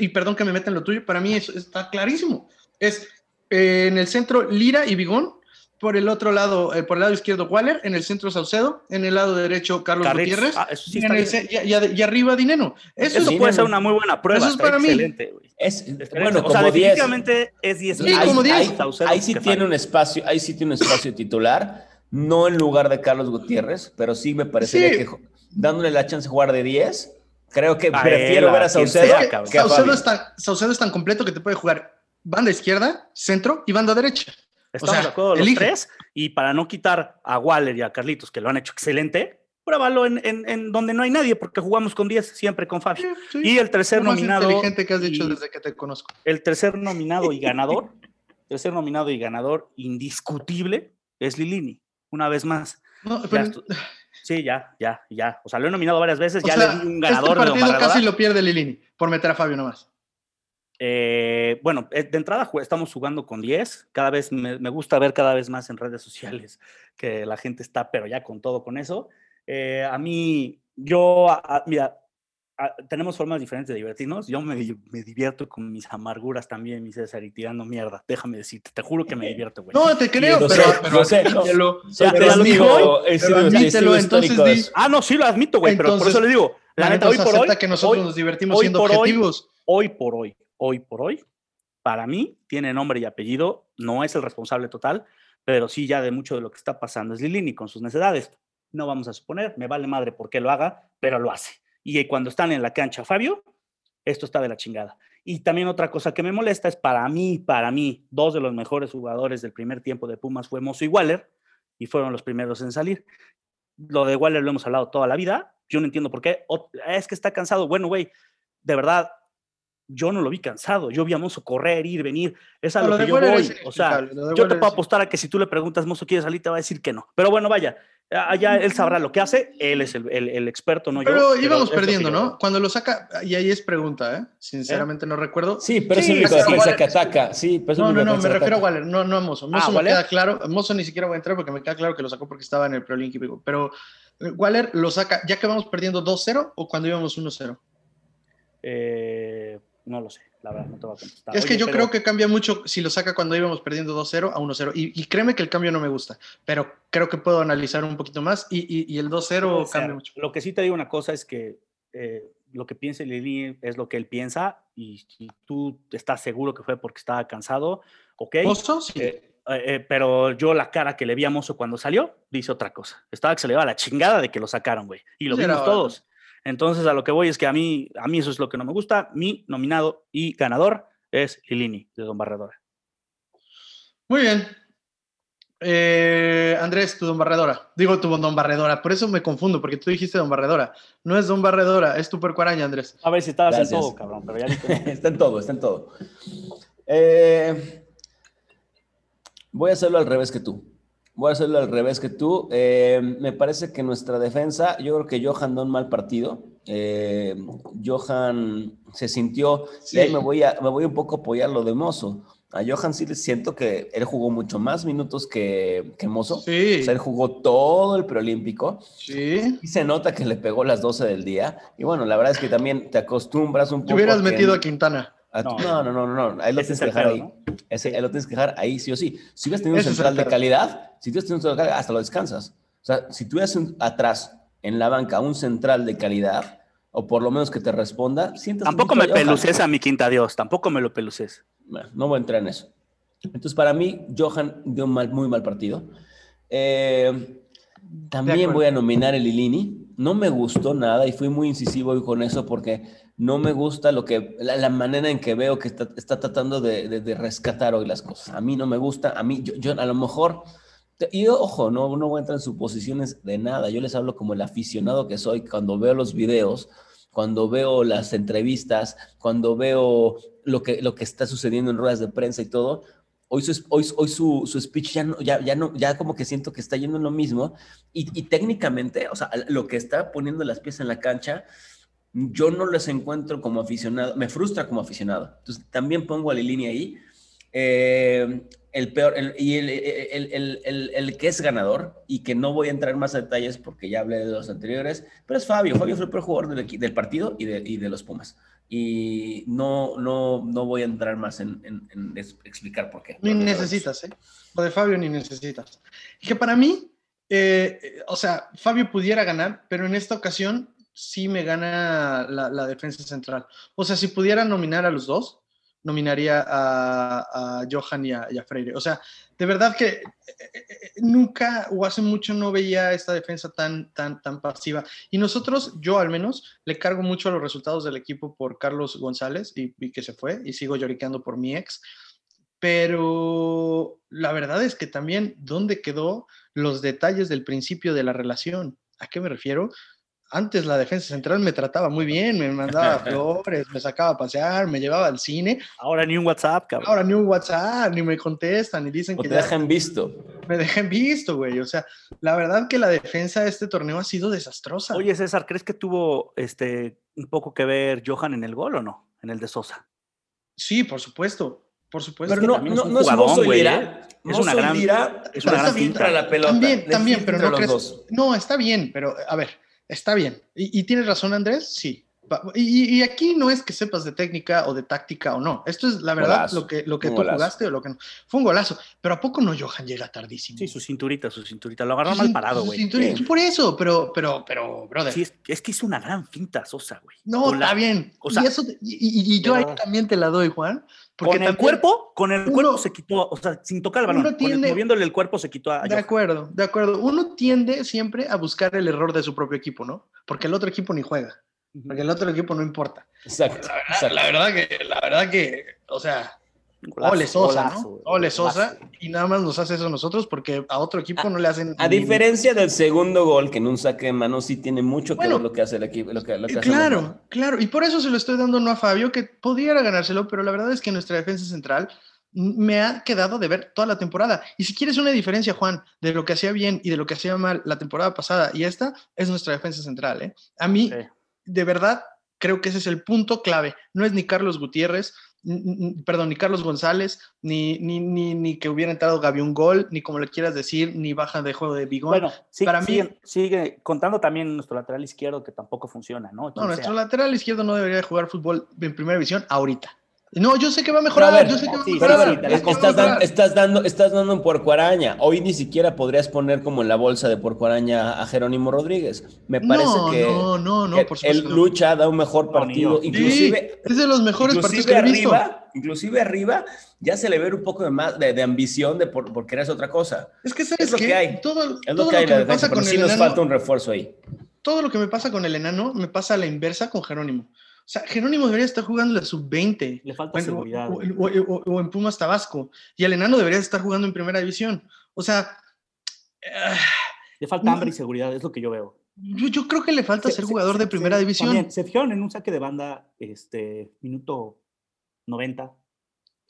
Speaker 4: y perdón que me meta en lo tuyo, para mí eso está clarísimo. Es eh, en el centro Lira y Bigón, por el otro lado, eh, por el lado izquierdo Waller, en el centro Saucedo, en el lado derecho Carlos. Gutiérrez,
Speaker 3: Ah, eso sí
Speaker 4: y,
Speaker 3: está
Speaker 4: en el
Speaker 3: bien.
Speaker 4: ce- y, y- y arriba Dineno. Eso,
Speaker 3: Eso
Speaker 4: es,
Speaker 3: puede ser
Speaker 2: Dinero.
Speaker 3: una muy buena prueba.
Speaker 4: Eso es para mí.
Speaker 3: excelente, güey.
Speaker 2: Es, bueno,
Speaker 3: o sea,
Speaker 2: como 10.
Speaker 3: definitivamente es 10
Speaker 4: Sí, como 10.
Speaker 2: Ahí, ahí sí tiene un espacio, ahí sí tiene un espacio titular, no en lugar de Carlos Gutiérrez, pero sí me parecería
Speaker 4: Sí.
Speaker 2: que dándole la chance de jugar de 10, creo que
Speaker 3: A
Speaker 2: prefiero
Speaker 3: él,
Speaker 2: ver
Speaker 3: a
Speaker 2: Saucedo
Speaker 3: sea,
Speaker 4: que Saucedo, es tan, Saucedo es tan completo que te puede jugar banda izquierda, centro y banda derecha.
Speaker 3: Estamos
Speaker 4: sea,
Speaker 3: de acuerdo los
Speaker 4: elige.
Speaker 3: tres. Y para no quitar a Waller y a Carlitos, que lo han hecho excelente, pruébalo en, en- en donde no hay nadie, porque jugamos con 10 siempre con Fabio.
Speaker 4: Sí,
Speaker 3: Y el tercer
Speaker 4: lo más
Speaker 3: nominado.
Speaker 4: inteligente que has dicho
Speaker 3: y-
Speaker 4: desde que te conozco.
Speaker 3: El tercer nominado y ganador, <laughs> tercer nominado y ganador indiscutible es Lilini, una vez más.
Speaker 4: No, pero-
Speaker 3: sí, ya, ya, ya. O sea, lo he nominado varias veces, ya
Speaker 4: sea,
Speaker 3: le di un
Speaker 4: este
Speaker 3: ganador de Don
Speaker 4: partido
Speaker 3: Barredora.
Speaker 4: casi lo pierde Lilini por meter a Fabio nomás.
Speaker 3: Eh, bueno, eh, de entrada estamos jugando con 10. Cada vez me, me gusta ver cada vez más en redes sociales <laughs> que la gente está, pero ya con todo con eso. Eh, a mí, yo, a- a- mira, a- tenemos formas diferentes de divertirnos. Yo me, me divierto con mis amarguras también, mi César, y tirando mierda. Déjame decirte, te juro que me divierto, güey. <laughs>
Speaker 4: No, te creo,
Speaker 2: lo
Speaker 4: pero,
Speaker 2: sé,
Speaker 4: pero
Speaker 2: lo sé, no.
Speaker 4: admítelo, admítelo, entonces di-.
Speaker 3: Ah, no, sí lo admito, güey, pero por eso le digo, la neta, hoy
Speaker 4: entonces
Speaker 3: por hoy,
Speaker 4: que nosotros
Speaker 3: hoy-
Speaker 4: nos divertimos
Speaker 3: hoy
Speaker 4: siendo
Speaker 3: por hoy-
Speaker 4: objetivos.
Speaker 3: hoy por hoy, hoy por hoy, para mí tiene nombre y apellido, no es el responsable total, pero sí ya de mucho de lo que está pasando es Lilini con sus necesidades. No vamos a suponer, me vale madre por qué lo haga, pero lo hace. Y cuando están en la cancha, Fabio, esto está de la chingada. Y también otra cosa que me molesta es para mí, para mí, dos de los mejores jugadores del primer tiempo de Pumas fue Mozo y Waller, y fueron los primeros en salir. Lo de Waller lo hemos hablado toda la vida, yo no entiendo por qué. Es que está cansado. Bueno, güey, de verdad, yo no lo vi cansado. Yo vi a Mozo correr, ir, venir. Es a
Speaker 4: No,
Speaker 3: lo,
Speaker 4: lo
Speaker 3: que yo voy. O sea, yo te puedo apostar a que si tú le preguntas, Mozo, ¿quiere salir? Te va a decir que no. Pero bueno, vaya, allá él sabrá lo que hace. Él es el, el- el experto, no yo.
Speaker 4: Pero íbamos perdiendo, ¿no? Cuando lo saca, y ahí es pregunta, ¿eh? Sinceramente no recuerdo.
Speaker 2: Sí, pero es el único
Speaker 4: pero
Speaker 2: defensa que ataca. Sí, pero es
Speaker 4: No, no, no, me refiero a. Waller, no, no a Mozo. Mozo me
Speaker 3: ¿Waller?
Speaker 4: queda claro, Mozo ni siquiera voy a entrar porque me queda claro que lo sacó porque estaba en el preolímpico, pero eh, Waller lo saca ya que vamos perdiendo 2-0 o cuando íbamos 1-0.
Speaker 3: Eh, no lo sé, la verdad, no te voy a contestar.
Speaker 4: Es que
Speaker 3: Oye,
Speaker 4: yo
Speaker 3: pero-
Speaker 4: creo que cambia mucho si lo saca cuando íbamos perdiendo 2-0 a 1-0. Y, y créeme que el cambio no me gusta, pero creo que puedo analizar un poquito más y, y- y el 2-0
Speaker 3: Puede ser.
Speaker 4: cambia mucho.
Speaker 3: Lo que sí te digo una cosa es que eh, lo que piensa Lili es lo que él piensa y tú estás seguro que fue porque estaba cansado, ok.
Speaker 4: Mozo, sí.
Speaker 3: Eh, eh, eh, pero yo la cara que le vi a Mozo cuando salió dice otra cosa. Estaba que se le iba la chingada de que lo sacaron, güey. Y lo vimos todos. Entonces a lo que voy es que a mí, a mí eso es lo que no me gusta. Mi nominado y ganador es Lilini de Don Barredora.
Speaker 4: Muy bien. Eh, Andrés, tu don barredora. Digo tu don barredora, por eso me confundo, porque tú dijiste don barredora. No es don barredora, es tu puerco araña, Andrés.
Speaker 3: A ver si estabas en
Speaker 2: Gracias.
Speaker 3: todo, cabrón, pero ya <laughs>
Speaker 2: está en todo, está en todo. Eh, voy a hacerlo al revés que tú. Voy a hacerlo al revés que tú. Eh, me parece que nuestra defensa, yo creo que Johan da un mal partido. Eh, Johan se sintió,
Speaker 4: Sí.
Speaker 2: ahí me voy, a, me voy un poco a apoyar lo de Mozo. A Johan sí le siento que él jugó mucho más minutos que, que Mozo.
Speaker 4: Sí,
Speaker 2: O sea, él jugó todo el preolímpico.
Speaker 4: sí.
Speaker 2: Y se nota que le pegó las 12 del día. Y bueno, la verdad es que también te acostumbras un poco.
Speaker 4: Te hubieras
Speaker 2: a
Speaker 4: metido a Quintana.
Speaker 3: No.
Speaker 2: No, no, no, no, Ahí lo tienes
Speaker 3: es
Speaker 2: que dejar ahí. Ese, ahí lo tienes que dejar ahí, sí o sí. Si hubieras tenido un central de calidad, si tú hubieras tenido un central de calidad, hasta lo descansas. O sea, si tuvieras un- atrás en la banca un central de calidad, o por lo menos que te responda, sientas.
Speaker 3: Tampoco me peluces a mi quinta Dios, tampoco me lo peluces.
Speaker 2: No voy a entrar en eso. Entonces, para mí, Johan dio un mal, muy mal partido. Eh, también voy a nominar el Ilini. No me gustó nada y fui muy incisivo hoy con eso porque no me gusta lo que, la, la manera en que veo que está, está tratando de, de- de rescatar hoy las cosas. A mí no me gusta, a mí, yo, yo a lo mejor, y ojo, no, no voy a entrar en suposiciones de nada. Yo les hablo como el aficionado que soy cuando veo los videos, cuando veo las entrevistas, cuando veo lo que, lo que está sucediendo en ruedas de prensa y todo. Hoy su, hoy, hoy su, su speech ya, no, ya, ya, no, ya como que siento que está yendo en lo mismo. Y, y técnicamente, o sea, lo que está poniendo las piezas en la cancha, yo no les encuentro como aficionado, me frustra como aficionado. Entonces también pongo a Lilini ahí. Eh, el peor, el, y el, el, el, que es ganador, y que no voy a entrar más a detalles porque ya hablé de los anteriores, pero es Fabio. Fabio fue el peor jugador del, del partido y de, y de, los Pumas. Y no, no, no voy a entrar más en, en, en explicar por qué.
Speaker 4: Ni necesitas, ¿eh? Lo de Fabio ni necesitas. Que para mí, eh, o sea, Fabio pudiera ganar, pero en esta ocasión sí me gana la, la, defensa central. O sea, si pudiera nominar a los dos, nominaría a, a Johan y a, y a, Freire. O sea, de verdad que eh, eh, nunca o hace mucho no veía esta defensa tan, tan, tan pasiva. Y nosotros, yo al menos, le cargo mucho a los resultados del equipo por Carlos González y, y que se fue, y sigo lloriqueando por mi ex. Pero la verdad es que también, ¿dónde quedó los detalles del principio de la relación? ¿A qué me refiero? Antes la defensa central me trataba muy bien, me mandaba <laughs> flores, me sacaba a pasear, me llevaba al cine.
Speaker 3: Ahora ni un WhatsApp, cabrón.
Speaker 4: Ahora ni un WhatsApp, ni me contestan, ni dicen
Speaker 2: o
Speaker 4: que
Speaker 2: te
Speaker 4: ya
Speaker 2: dejan visto.
Speaker 4: me dejan visto, güey. O sea, la verdad que la defensa de este torneo ha sido desastrosa.
Speaker 3: Oye, César, ¿crees que tuvo este un poco que ver Johan en el gol o no? En el de Sosa.
Speaker 4: Sí, por supuesto. Por supuesto.
Speaker 2: Pero no, no, no es Mozo Lira.
Speaker 3: Es una gran,
Speaker 2: Lira,
Speaker 3: es una gran
Speaker 2: filtra la pelota.
Speaker 4: También, también, pero no
Speaker 2: los
Speaker 4: crees.
Speaker 2: dos.
Speaker 4: No, está bien, pero a ver, está bien. Y, tienes razón, Andrés, sí. Y, y, aquí no es que sepas de técnica o de táctica o no. Esto es la verdad
Speaker 2: Golazo.
Speaker 4: lo que, lo que tú
Speaker 2: golazo.
Speaker 4: jugaste o lo que no. Fue un golazo. Pero ¿a poco no Johan llega tardísimo?
Speaker 3: Sí, su cinturita, su cinturita. Lo agarró
Speaker 4: Su
Speaker 3: mal parado, güey.
Speaker 4: Por eso, pero, pero, pero, brother.
Speaker 3: Sí, es, es que hizo una gran finta Sosa, güey.
Speaker 4: no,
Speaker 3: Con la-
Speaker 4: está bien.
Speaker 3: o sea,
Speaker 4: y, eso, te- y, y- y yo ahí también te la doy, Juan. Porque
Speaker 3: Con el
Speaker 4: también-
Speaker 3: cuerpo, con el
Speaker 4: uno-
Speaker 3: cuerpo se quitó, o sea, sin tocar el balón, el- moviéndole el cuerpo se quitó a
Speaker 4: De
Speaker 3: Johan.
Speaker 4: acuerdo, de acuerdo. Uno tiende siempre a buscar el error de su propio equipo, ¿no? Porque el otro equipo ni juega. Porque el otro equipo no importa.
Speaker 2: Exacto.
Speaker 4: La verdad,
Speaker 2: exacto.
Speaker 4: la verdad que, la verdad que, o sea,
Speaker 3: Golazo,
Speaker 4: ole Sosa,
Speaker 3: golazo,
Speaker 4: ¿no? Ole Sosa,
Speaker 3: golazo.
Speaker 4: y nada más nos hace eso a nosotros porque a otro equipo no le hacen.
Speaker 2: A
Speaker 4: ni-
Speaker 2: diferencia del segundo gol, que en un saque de mano sí tiene mucho que
Speaker 4: Bueno,
Speaker 2: ver lo que hace el equipo. Lo que, lo que
Speaker 4: Eh,
Speaker 2: hace.
Speaker 4: Claro, claro, y por eso se lo estoy dando no a Fabio, que pudiera ganárselo, pero la verdad es que nuestra defensa central me ha quedado de ver toda la temporada. Y si quieres una diferencia, Juan, de lo que hacía bien y de lo que hacía mal la temporada pasada y esta, es nuestra defensa central. ¿eh? A mí,
Speaker 3: Sí.
Speaker 4: De verdad, creo que ese es el punto clave. No es ni Carlos Gutiérrez, perdón, ni Carlos González, ni, ni, ni, ni que hubiera entrado Gaby un gol, ni como le quieras decir, ni baja de juego de Bigón.
Speaker 3: Bueno, sí,
Speaker 4: para mí-
Speaker 3: sigue, sigue contando también nuestro lateral izquierdo que tampoco funciona, ¿no?
Speaker 4: No, nuestro
Speaker 3: sea.
Speaker 4: lateral izquierdo no debería jugar fútbol en primera división ahorita. No, yo sé que va a mejorar.
Speaker 2: a ver,
Speaker 4: yo sé que va a mejorar.
Speaker 3: la
Speaker 2: estás, dan- estás dando, estás dando un puerco araña. Hoy ni siquiera podrías poner como en la bolsa de puerco araña a Jerónimo Rodríguez. Me parece
Speaker 4: no,
Speaker 2: que,
Speaker 4: no, no, no,
Speaker 2: que
Speaker 4: por
Speaker 2: él lucha, da un mejor partido. Inclusive,
Speaker 4: es de los mejores partidos que
Speaker 2: inclusive
Speaker 4: he visto.
Speaker 2: arriba, inclusive arriba, ya se le ve un poco de más de, de ambición de por, por querer hacer otra cosa.
Speaker 4: Es que sabes
Speaker 2: Es lo que hay.
Speaker 4: Todo,
Speaker 2: Es
Speaker 4: todo
Speaker 2: lo que hay en
Speaker 4: que
Speaker 2: la
Speaker 4: me
Speaker 2: defensa,
Speaker 4: pasa
Speaker 2: pero
Speaker 4: con
Speaker 2: sí nos falta un refuerzo ahí.
Speaker 4: todo lo que me pasa con el enano me pasa a la inversa con Jerónimo. Sea, Jerónimo debería estar jugando la sub-20.
Speaker 3: Le falta seguridad.
Speaker 4: O, o, en Pumas Tabasco. Y el enano debería estar jugando en primera división. O sea.
Speaker 3: le falta hambre y seguridad, es lo que yo veo.
Speaker 4: Yo, yo creo que le falta ser jugador de primera división.
Speaker 3: se fijaron en un saque de banda, este, minuto 90,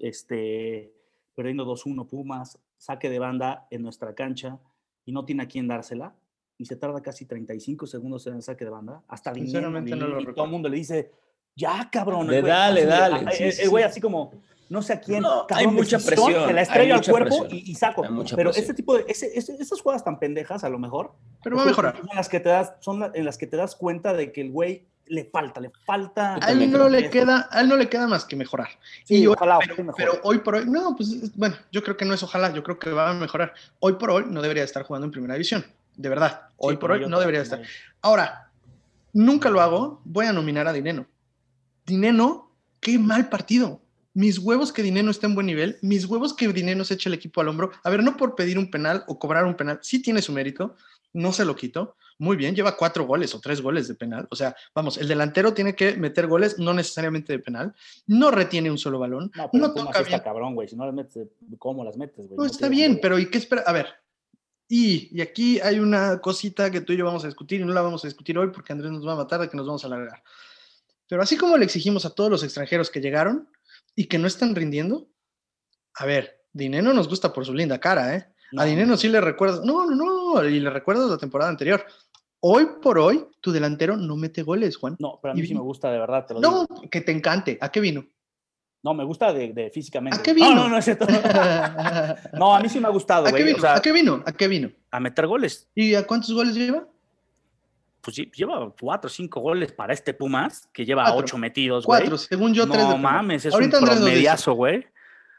Speaker 3: este, perdiendo 2-1 Pumas, saque de banda en nuestra cancha y no tiene a quién dársela. Y se tarda casi 35 segundos en el saque de banda. Hasta
Speaker 4: Sinceramente no lo
Speaker 3: y todo el mundo le dice, ya cabrón.
Speaker 2: Le dale, dale.
Speaker 3: el güey así como, no sé a quién.
Speaker 2: hay mucha presión.
Speaker 3: Se la estrella al cuerpo y, saco. Pero este tipo de, ese, esas jugadas tan pendejas, a lo mejor.
Speaker 4: Pero va a mejorar.
Speaker 3: En las que te das, son en las que te das cuenta de que el güey le falta, le falta.
Speaker 4: A él no le queda, a él no le queda más que mejorar.
Speaker 3: y
Speaker 4: ojalá, pero, hoy por hoy, no, pues bueno, yo creo que no es ojalá, yo creo que va a mejorar. Hoy por hoy no debería estar jugando en primera división, de verdad. Hoy por hoy no debería estar. Ahora, nunca lo hago, voy a nominar a Dineno. Dineno, qué mal partido mis huevos que Dineno está en buen nivel, mis huevos que Dineno se eche el equipo al hombro. A ver, no por pedir un penal o cobrar un penal, sí tiene su mérito, no se lo quito. Muy bien, lleva cuatro goles o tres goles de penal. O sea, vamos, el delantero tiene que meter goles, no necesariamente de penal. No retiene un solo balón.
Speaker 3: No, pero no toca bien. cabrón, güey. Si no las metes, ¿cómo las metes, güey?
Speaker 4: No, está bien, pero ¿y qué espera? A ver, y, y, aquí hay una cosita que tú y yo vamos a discutir y no la vamos a discutir hoy porque Andrés nos va a matar de que nos vamos a alargar. Pero así como le exigimos a todos los extranjeros que llegaron, y que no están rindiendo. A ver, Dinero nos gusta por su linda cara, ¿eh? a Dinero sí le recuerdas, no, no, no, y le recuerdas la temporada anterior. Hoy por hoy, tu delantero no mete goles, Juan.
Speaker 3: No, pero a mí sí me gusta, de verdad. Te lo
Speaker 4: no, que te encante. ¿A qué vino?
Speaker 3: No, me gusta de, físicamente.
Speaker 4: ¿A qué vino?
Speaker 3: No, no, no es cierto. <laughs> no, a mí sí me ha gustado,
Speaker 4: ¿A qué vino? ¿A qué vino? ¿A qué vino?
Speaker 3: A meter goles.
Speaker 4: ¿Y a cuántos goles lleva?
Speaker 3: Pues sí, lleva cuatro o cinco goles para este Pumas, que lleva ocho metidos, güey.
Speaker 4: Cuatro, según yo, tres.
Speaker 3: No mames, es un promediazo, güey.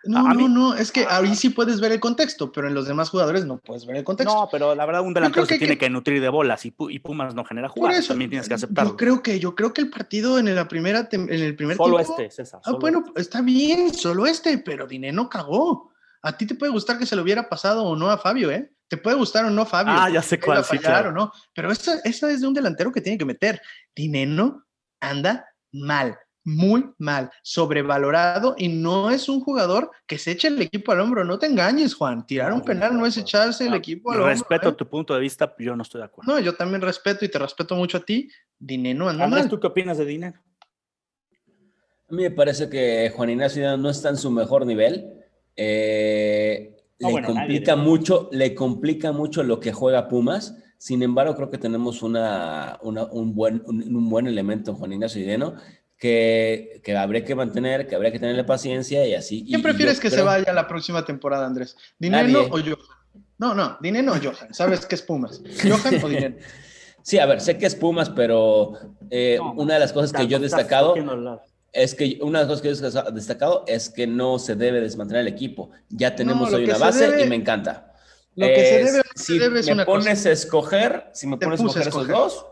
Speaker 4: No, no, no, es que ahí sí puedes ver el contexto, pero en los demás jugadores no puedes ver el contexto.
Speaker 3: No, pero la verdad un delantero se tiene que... nutrir de bolas y, Pumas no genera jugadas, también tienes que aceptarlo.
Speaker 4: Yo creo que, yo creo que el partido en la primera, en el primer
Speaker 3: solo este, César.
Speaker 4: ah, bueno, este. está bien, solo este, pero Dinero cagó. A ti te puede gustar que se lo hubiera pasado o no a Fabio, ¿eh? Te puede gustar o no, Fabio.
Speaker 3: Ah, ya sé cuál, sí, claro.
Speaker 4: no. Pero esa, esa es de un delantero que tiene que meter. Dineno anda mal, muy mal, sobrevalorado y no es un jugador que se eche el equipo al hombro. No te engañes, Juan. Tirar un penal no es echarse el equipo al hombro.
Speaker 3: Respeto ¿eh? tu punto de vista, yo no estoy de acuerdo.
Speaker 4: No, yo también respeto y te respeto mucho a ti. Dineno anda
Speaker 3: Andrés,
Speaker 4: mal.
Speaker 3: ¿tú qué opinas de Dinero?
Speaker 2: A mí me parece que Juan Ignacio no está en su mejor nivel. Eh, le complica mucho, le complica mucho lo que juega Pumas. Sin embargo, creo que tenemos una, un, buen, un, buen elemento en Juan Ignacio Dineno que, que, habría que mantener, que habría que tenerle paciencia y así.
Speaker 4: ¿Quién prefieres que se vaya la próxima temporada, Andrés? ¿Dineno o Johan? No, no, Dineno o Johan. ¿Sabes qué es Pumas? ¿Johan o Dineno? <laughs>
Speaker 2: Sí, a ver, sé que es Pumas, pero eh, una de las cosas que yo he destacado es que una de las cosas que he destacado es que no se debe desmantelar el equipo. Ya tenemos hoy una base y me encanta.
Speaker 4: Lo que se debe,
Speaker 2: si me pones a escoger, si me pones a escoger, esos dos,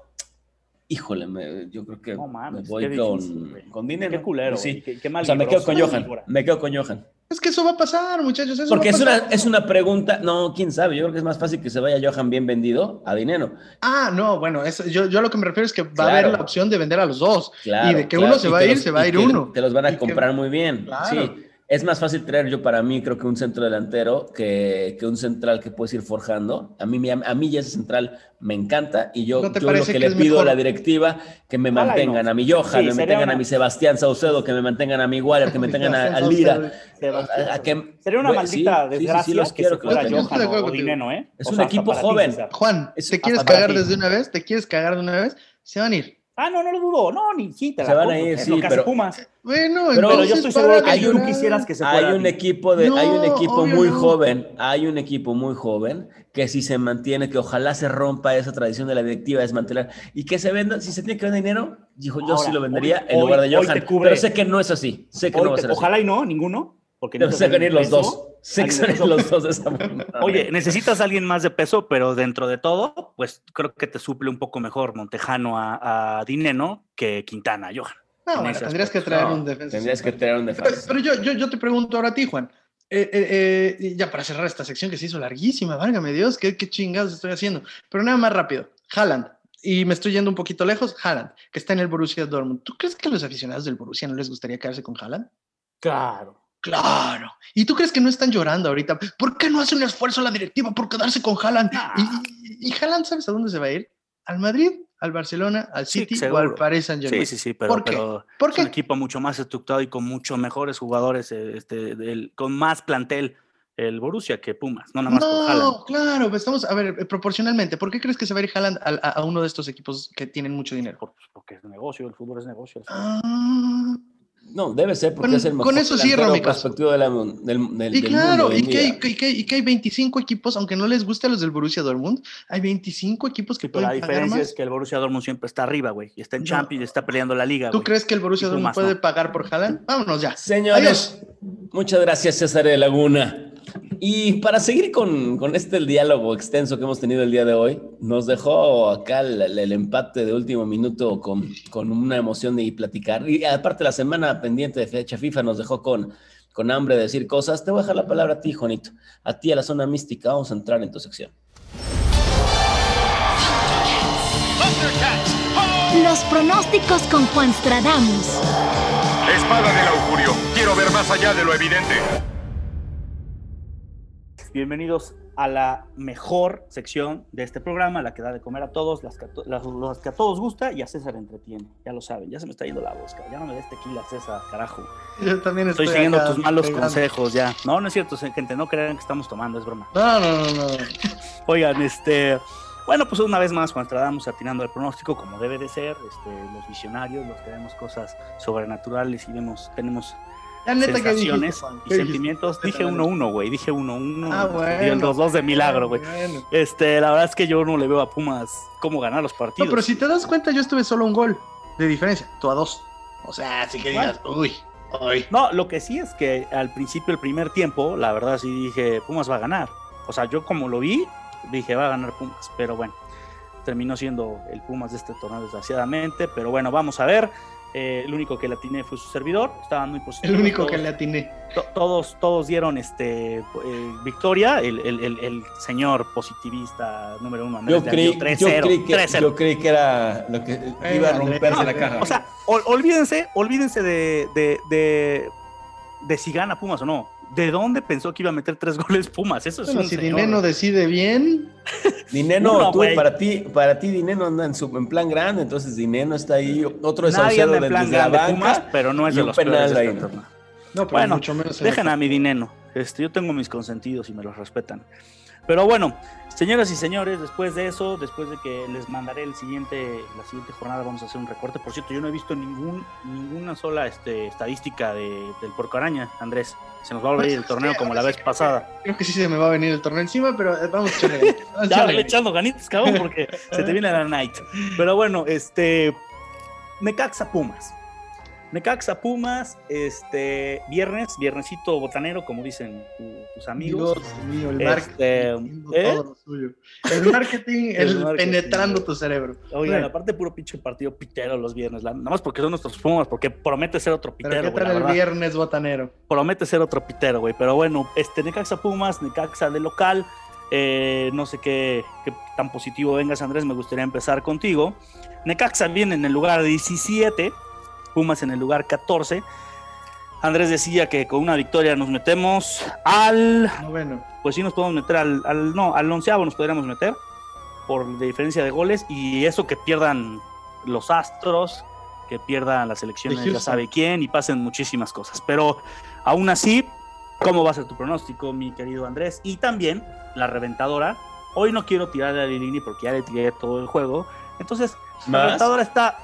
Speaker 2: híjole, me, yo creo que me voy con, con dinero.
Speaker 3: Qué culero.
Speaker 2: Sí. Qué, mal o sea, me quedo con Johan. Me quedo con Johan.
Speaker 4: Es que eso va a pasar, muchachos.
Speaker 2: Porque
Speaker 4: es,
Speaker 2: Una, es una pregunta, no, quién sabe, yo creo que es más fácil que se vaya Johan bien vendido a dinero.
Speaker 4: Ah, no, bueno, yo, yo lo que me refiero es que va a haber la opción de vender a los dos. y de que uno se va a ir, se va a ir uno.
Speaker 2: Te los van a comprar muy bien. Sí es más fácil traer yo para mí, creo que un centro delantero que, que un central que puedes ir forjando. A mí, a mí ya ese central me encanta y yo, yo lo que, le pido a la directiva, que me mantengan a mi Johan, me mantengan a mi Sebastián Saucedo, que me mantengan a mi Waller, que me <laughs> tengan a, Lira.
Speaker 3: sería una maldita desgracia sí, los quiero, que Johan o Dineno, ¿eh?
Speaker 2: Es un equipo joven.
Speaker 4: Juan, ¿te quieres cagar desde una vez? ¿Te quieres cagar de una vez? Se van a ir.
Speaker 3: Ah, no, no lo dudo. No, ni siquiera.
Speaker 2: Se van a ir, sí, pero,
Speaker 3: Pumas.
Speaker 4: Bueno,
Speaker 3: pero, yo estoy seguro que tú quisieras que se
Speaker 2: fuera. Hay un equipo de, hay un equipo muy joven, hay un equipo muy joven que si se mantiene, que ojalá se rompa esa tradición de la directiva de desmantelar y que se venda, si se tiene que vender dinero, dijo yo sí lo vendería en lugar de Johan. pero sé que no es así, sé que no va a ser
Speaker 3: Ojalá y no, ninguno. Porque no
Speaker 2: sé venir los dos. Sé los dos de esa <laughs>
Speaker 3: Oye, necesitas a alguien más de peso, pero dentro de todo, pues creo que te suple un poco mejor Montejano a, a Dineno que Quintana, Johan.
Speaker 4: No, tendrías que traer un defensa.
Speaker 2: Tendrías que traer un defensa.
Speaker 4: Pero, yo, yo, yo, te pregunto ahora a ti, Juan. Eh, eh, eh, ya para cerrar esta sección que se hizo larguísima, válgame Dios, qué, qué chingados estoy haciendo. Pero nada más rápido. Haaland, y me estoy yendo un poquito lejos, Haaland, que está en el Borussia Dortmund. ¿Tú crees que a los aficionados del Borussia no les gustaría quedarse con Haaland?
Speaker 3: Claro.
Speaker 4: Claro. ¿Y tú crees que no están llorando ahorita? ¿Por qué no hace un esfuerzo la directiva por quedarse con Haaland? Y, y, Haaland, ¿sabes a dónde se va a ir? ¿Al Madrid? ¿Al Barcelona? ¿Al City o al Paris Saint Germain?
Speaker 3: Sí, sí, sí, pero, ¿Por ¿Por qué? es un equipo mucho más estructurado y con mucho mejores jugadores, este, con más plantel el Borussia que Pumas, no nada más
Speaker 4: no, claro, pues estamos, a ver, eh, proporcionalmente, ¿por qué crees que se va a ir Haaland a, uno de estos equipos que tienen mucho dinero?
Speaker 3: Porque es negocio, el fútbol es negocio.
Speaker 4: Ah,
Speaker 2: no, debe ser porque es el mejor
Speaker 4: con eso cierro mi
Speaker 2: caso. De la, del, del,
Speaker 4: y claro, y, que hay, y, que, y que, hay 25 equipos, aunque no les guste a los del Borussia Dortmund, hay 25 equipos que pueden
Speaker 3: pagar
Speaker 4: más. La
Speaker 3: diferencia es que el Borussia Dortmund siempre está arriba, güey, y está en Champions, y está peleando la liga,
Speaker 4: ¿Tú crees que el Borussia Dortmund puede pagar por Haaland? Vámonos ya.
Speaker 2: Señores, muchas gracias César de Laguna. Y para seguir con, con, este el diálogo extenso que hemos tenido el día de hoy, nos dejó acá el, el empate de último minuto con, con, una emoción de platicar. Y aparte la semana pendiente de fecha FIFA nos dejó con, con hambre de decir cosas. Te voy a dejar la palabra a ti, Juanito. A ti, a la zona mística. Vamos a entrar en tu sección.
Speaker 1: Los pronósticos con Juan Stradamus.
Speaker 5: Espada del augurio. Quiero ver más allá de lo evidente.
Speaker 3: Bienvenidos a la mejor sección de este programa, la que da de comer a todos, las que a, las, que a todos gusta y a César entretiene. Ya lo saben, ya se me está yendo la voz, ya no me des tequila, César, carajo.
Speaker 4: Yo también estoy,
Speaker 3: estoy siguiendo tus malos consejos ya. No, no es cierto, gente, no crean que estamos tomando, es broma.
Speaker 4: No, no, no, no.
Speaker 3: Oigan, este. Bueno, pues una vez más, Juan Stradamos atinando el pronóstico, como debe de ser, este, los visionarios, los que vemos cosas sobrenaturales y vemos, tenemos
Speaker 4: la neta
Speaker 3: sensaciones y sentimientos. Dije 1-1, güey. Dije 1-1. Ah, bueno. Y los dos de milagro, güey. Este, la verdad es que yo no le veo a Pumas cómo ganar los partidos.
Speaker 4: No, pero si te das cuenta, yo estuve solo un gol de diferencia. Tú a dos. O sea, así que digas, uy. Uy.
Speaker 3: No, lo que sí es que al principio, el primer tiempo, la verdad sí dije, Pumas va a ganar. O sea, yo como lo vi, dije, va a ganar Pumas. Pero bueno, terminó siendo el Pumas de este torneo desgraciadamente. Pero bueno, vamos a ver. Eh, el único que le atiné fue su servidor, estaban muy positivos.
Speaker 4: El único que le atiné.
Speaker 3: todos, todos dieron este, eh, victoria, el, el, el, señor positivista número uno.
Speaker 2: Yo creí, yo, creí que, yo creí que era lo que iba a romperse la caja.
Speaker 3: O sea, olvídense, olvídense de, de, de, de si gana Pumas o no. ¿De dónde pensó que iba a meter tres <laughs> goles Pumas? Eso es
Speaker 4: bueno, un si Dineno decide bien. <laughs>
Speaker 2: Dineno, tú, para ti, para ti Dineno anda en, su, en plan grande, entonces Dineno está ahí, otro desahuciado de, plan desde la banca,
Speaker 3: Pumas, pero no es de los penal ahí.
Speaker 4: Este no, pero
Speaker 3: bueno,
Speaker 4: mucho menos
Speaker 3: dejen a mi Dineno. Este, yo tengo mis consentidos y me los respetan. Pero bueno, Señoras y señores, después de eso, después de que les mandaré el siguiente, la siguiente jornada, vamos a hacer un recorte. Por cierto, yo no he visto ningún, ninguna sola este, estadística de, del Porco Araña, Andrés. Se nos va a volver el torneo como la vez pasada.
Speaker 4: Creo que sí se me va a venir el torneo encima, pero eh, vamos <laughs> a echarle
Speaker 3: Ya, le echando ganitas, cabrón, porque se te viene la night. Pero bueno, este. Necaxa Pumas. Necaxa Pumas, este viernes, viernesito botanero, como dicen tus amigos.
Speaker 4: Dios mío, el este, marketing. ¿eh? Todo lo suyo. El marketing, <laughs> el, penetrando tu cerebro.
Speaker 3: Oigan, aparte puro pinche partido pitero los viernes, nada más porque son nuestros Pumas, porque promete ser otro pitero.
Speaker 4: ¿Pero qué tal el viernes botanero?
Speaker 3: Promete ser otro pitero, güey. Pero bueno, este Necaxa Pumas, Necaxa de local. Eh, no sé qué, qué, tan positivo vengas, Andrés. Me gustaría empezar contigo. Necaxa viene en el lugar 17 Pumas en el lugar 14. Andrés decía que con una victoria nos metemos al.
Speaker 4: Noveno.
Speaker 3: Pues sí, nos podemos meter al. al no, al onceavo nos podríamos meter. Por diferencia de goles. Y eso que pierdan los Astros, que pierdan las elecciones, ya sabe quién, y pasen muchísimas cosas. Pero aún así, ¿cómo va a ser tu pronóstico, mi querido Andrés? Y también la reventadora. Hoy no quiero tirar a Lilini porque ya le tiré todo el juego. Entonces, la reventadora está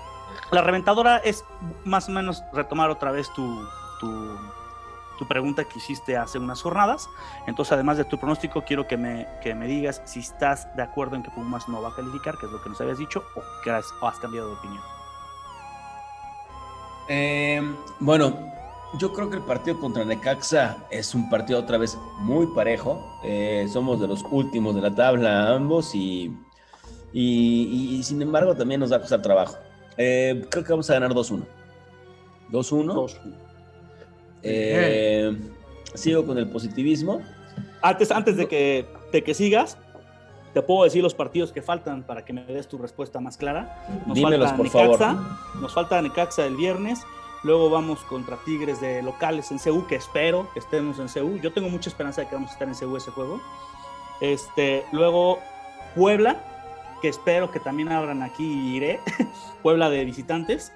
Speaker 3: la reventadora es más o menos retomar otra vez tu, tu, pregunta que hiciste hace unas jornadas. Entonces, además de tu pronóstico, quiero que me, que me digas si estás de acuerdo en que Pumas no va a calificar, que es lo que nos habías dicho, o que has, cambiado de opinión.
Speaker 2: Eh, bueno, yo creo que el partido contra Necaxa es un partido otra vez muy parejo. Eh, somos de los últimos de la tabla ambos y, y, sin embargo también nos va a costar trabajo. Eh, creo que vamos a ganar 2-1. 2-1. Eh, sigo con el positivismo.
Speaker 3: Antes, antes de, que, de que sigas, te puedo decir los partidos que faltan para que me des tu respuesta más clara.
Speaker 2: Nos Dímelos, falta por Necaxa,
Speaker 3: favor. Nos falta Necaxa el viernes. Luego vamos contra Tigres de locales en CU, que espero que estemos en CU. Yo tengo mucha esperanza de que vamos a estar en CU ese juego. Este, luego Puebla, que espero que también abran aquí y iré. <laughs> Puebla de visitantes.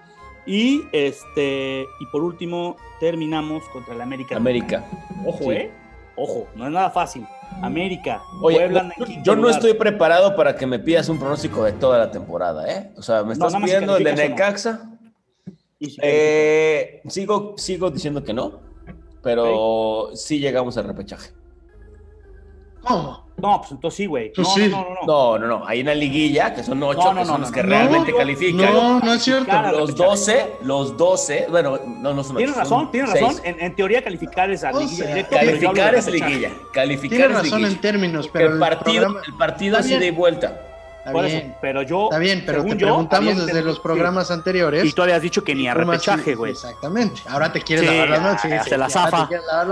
Speaker 3: Y este y por último terminamos contra el América.
Speaker 2: América.
Speaker 3: Ojo, eh. Ojo, no es nada fácil. América. Oye,
Speaker 2: yo no estoy preparado para que me pidas un pronóstico de toda la temporada, ¿eh? O sea, me estás pidiendo el de Necaxa. Eh, sigo, sigo diciendo que no, pero sí llegamos al repechaje.
Speaker 3: No, pues entonces sí, güey.
Speaker 4: No,
Speaker 3: no,
Speaker 4: no,
Speaker 2: no, no. No, no, Hay una liguilla que son ocho, que son los que realmente califican.
Speaker 4: No, no es cierto.
Speaker 2: los doce, los doce, bueno, no, no son
Speaker 3: Tienes razón, tienes razón. En, teoría calificar es a liguilla directa.
Speaker 2: Calificar es liguilla. Calificar
Speaker 4: Tienes razón en términos, pero
Speaker 2: el partido, el partido es de vuelta.
Speaker 3: Por eso, pero yo.
Speaker 4: Está bien, pero te preguntamos desde los programas anteriores.
Speaker 3: Y tú habías dicho que ni a repechaje, güey.
Speaker 4: Exactamente. Ahora te quieres lavar las manos.
Speaker 3: se la zafa.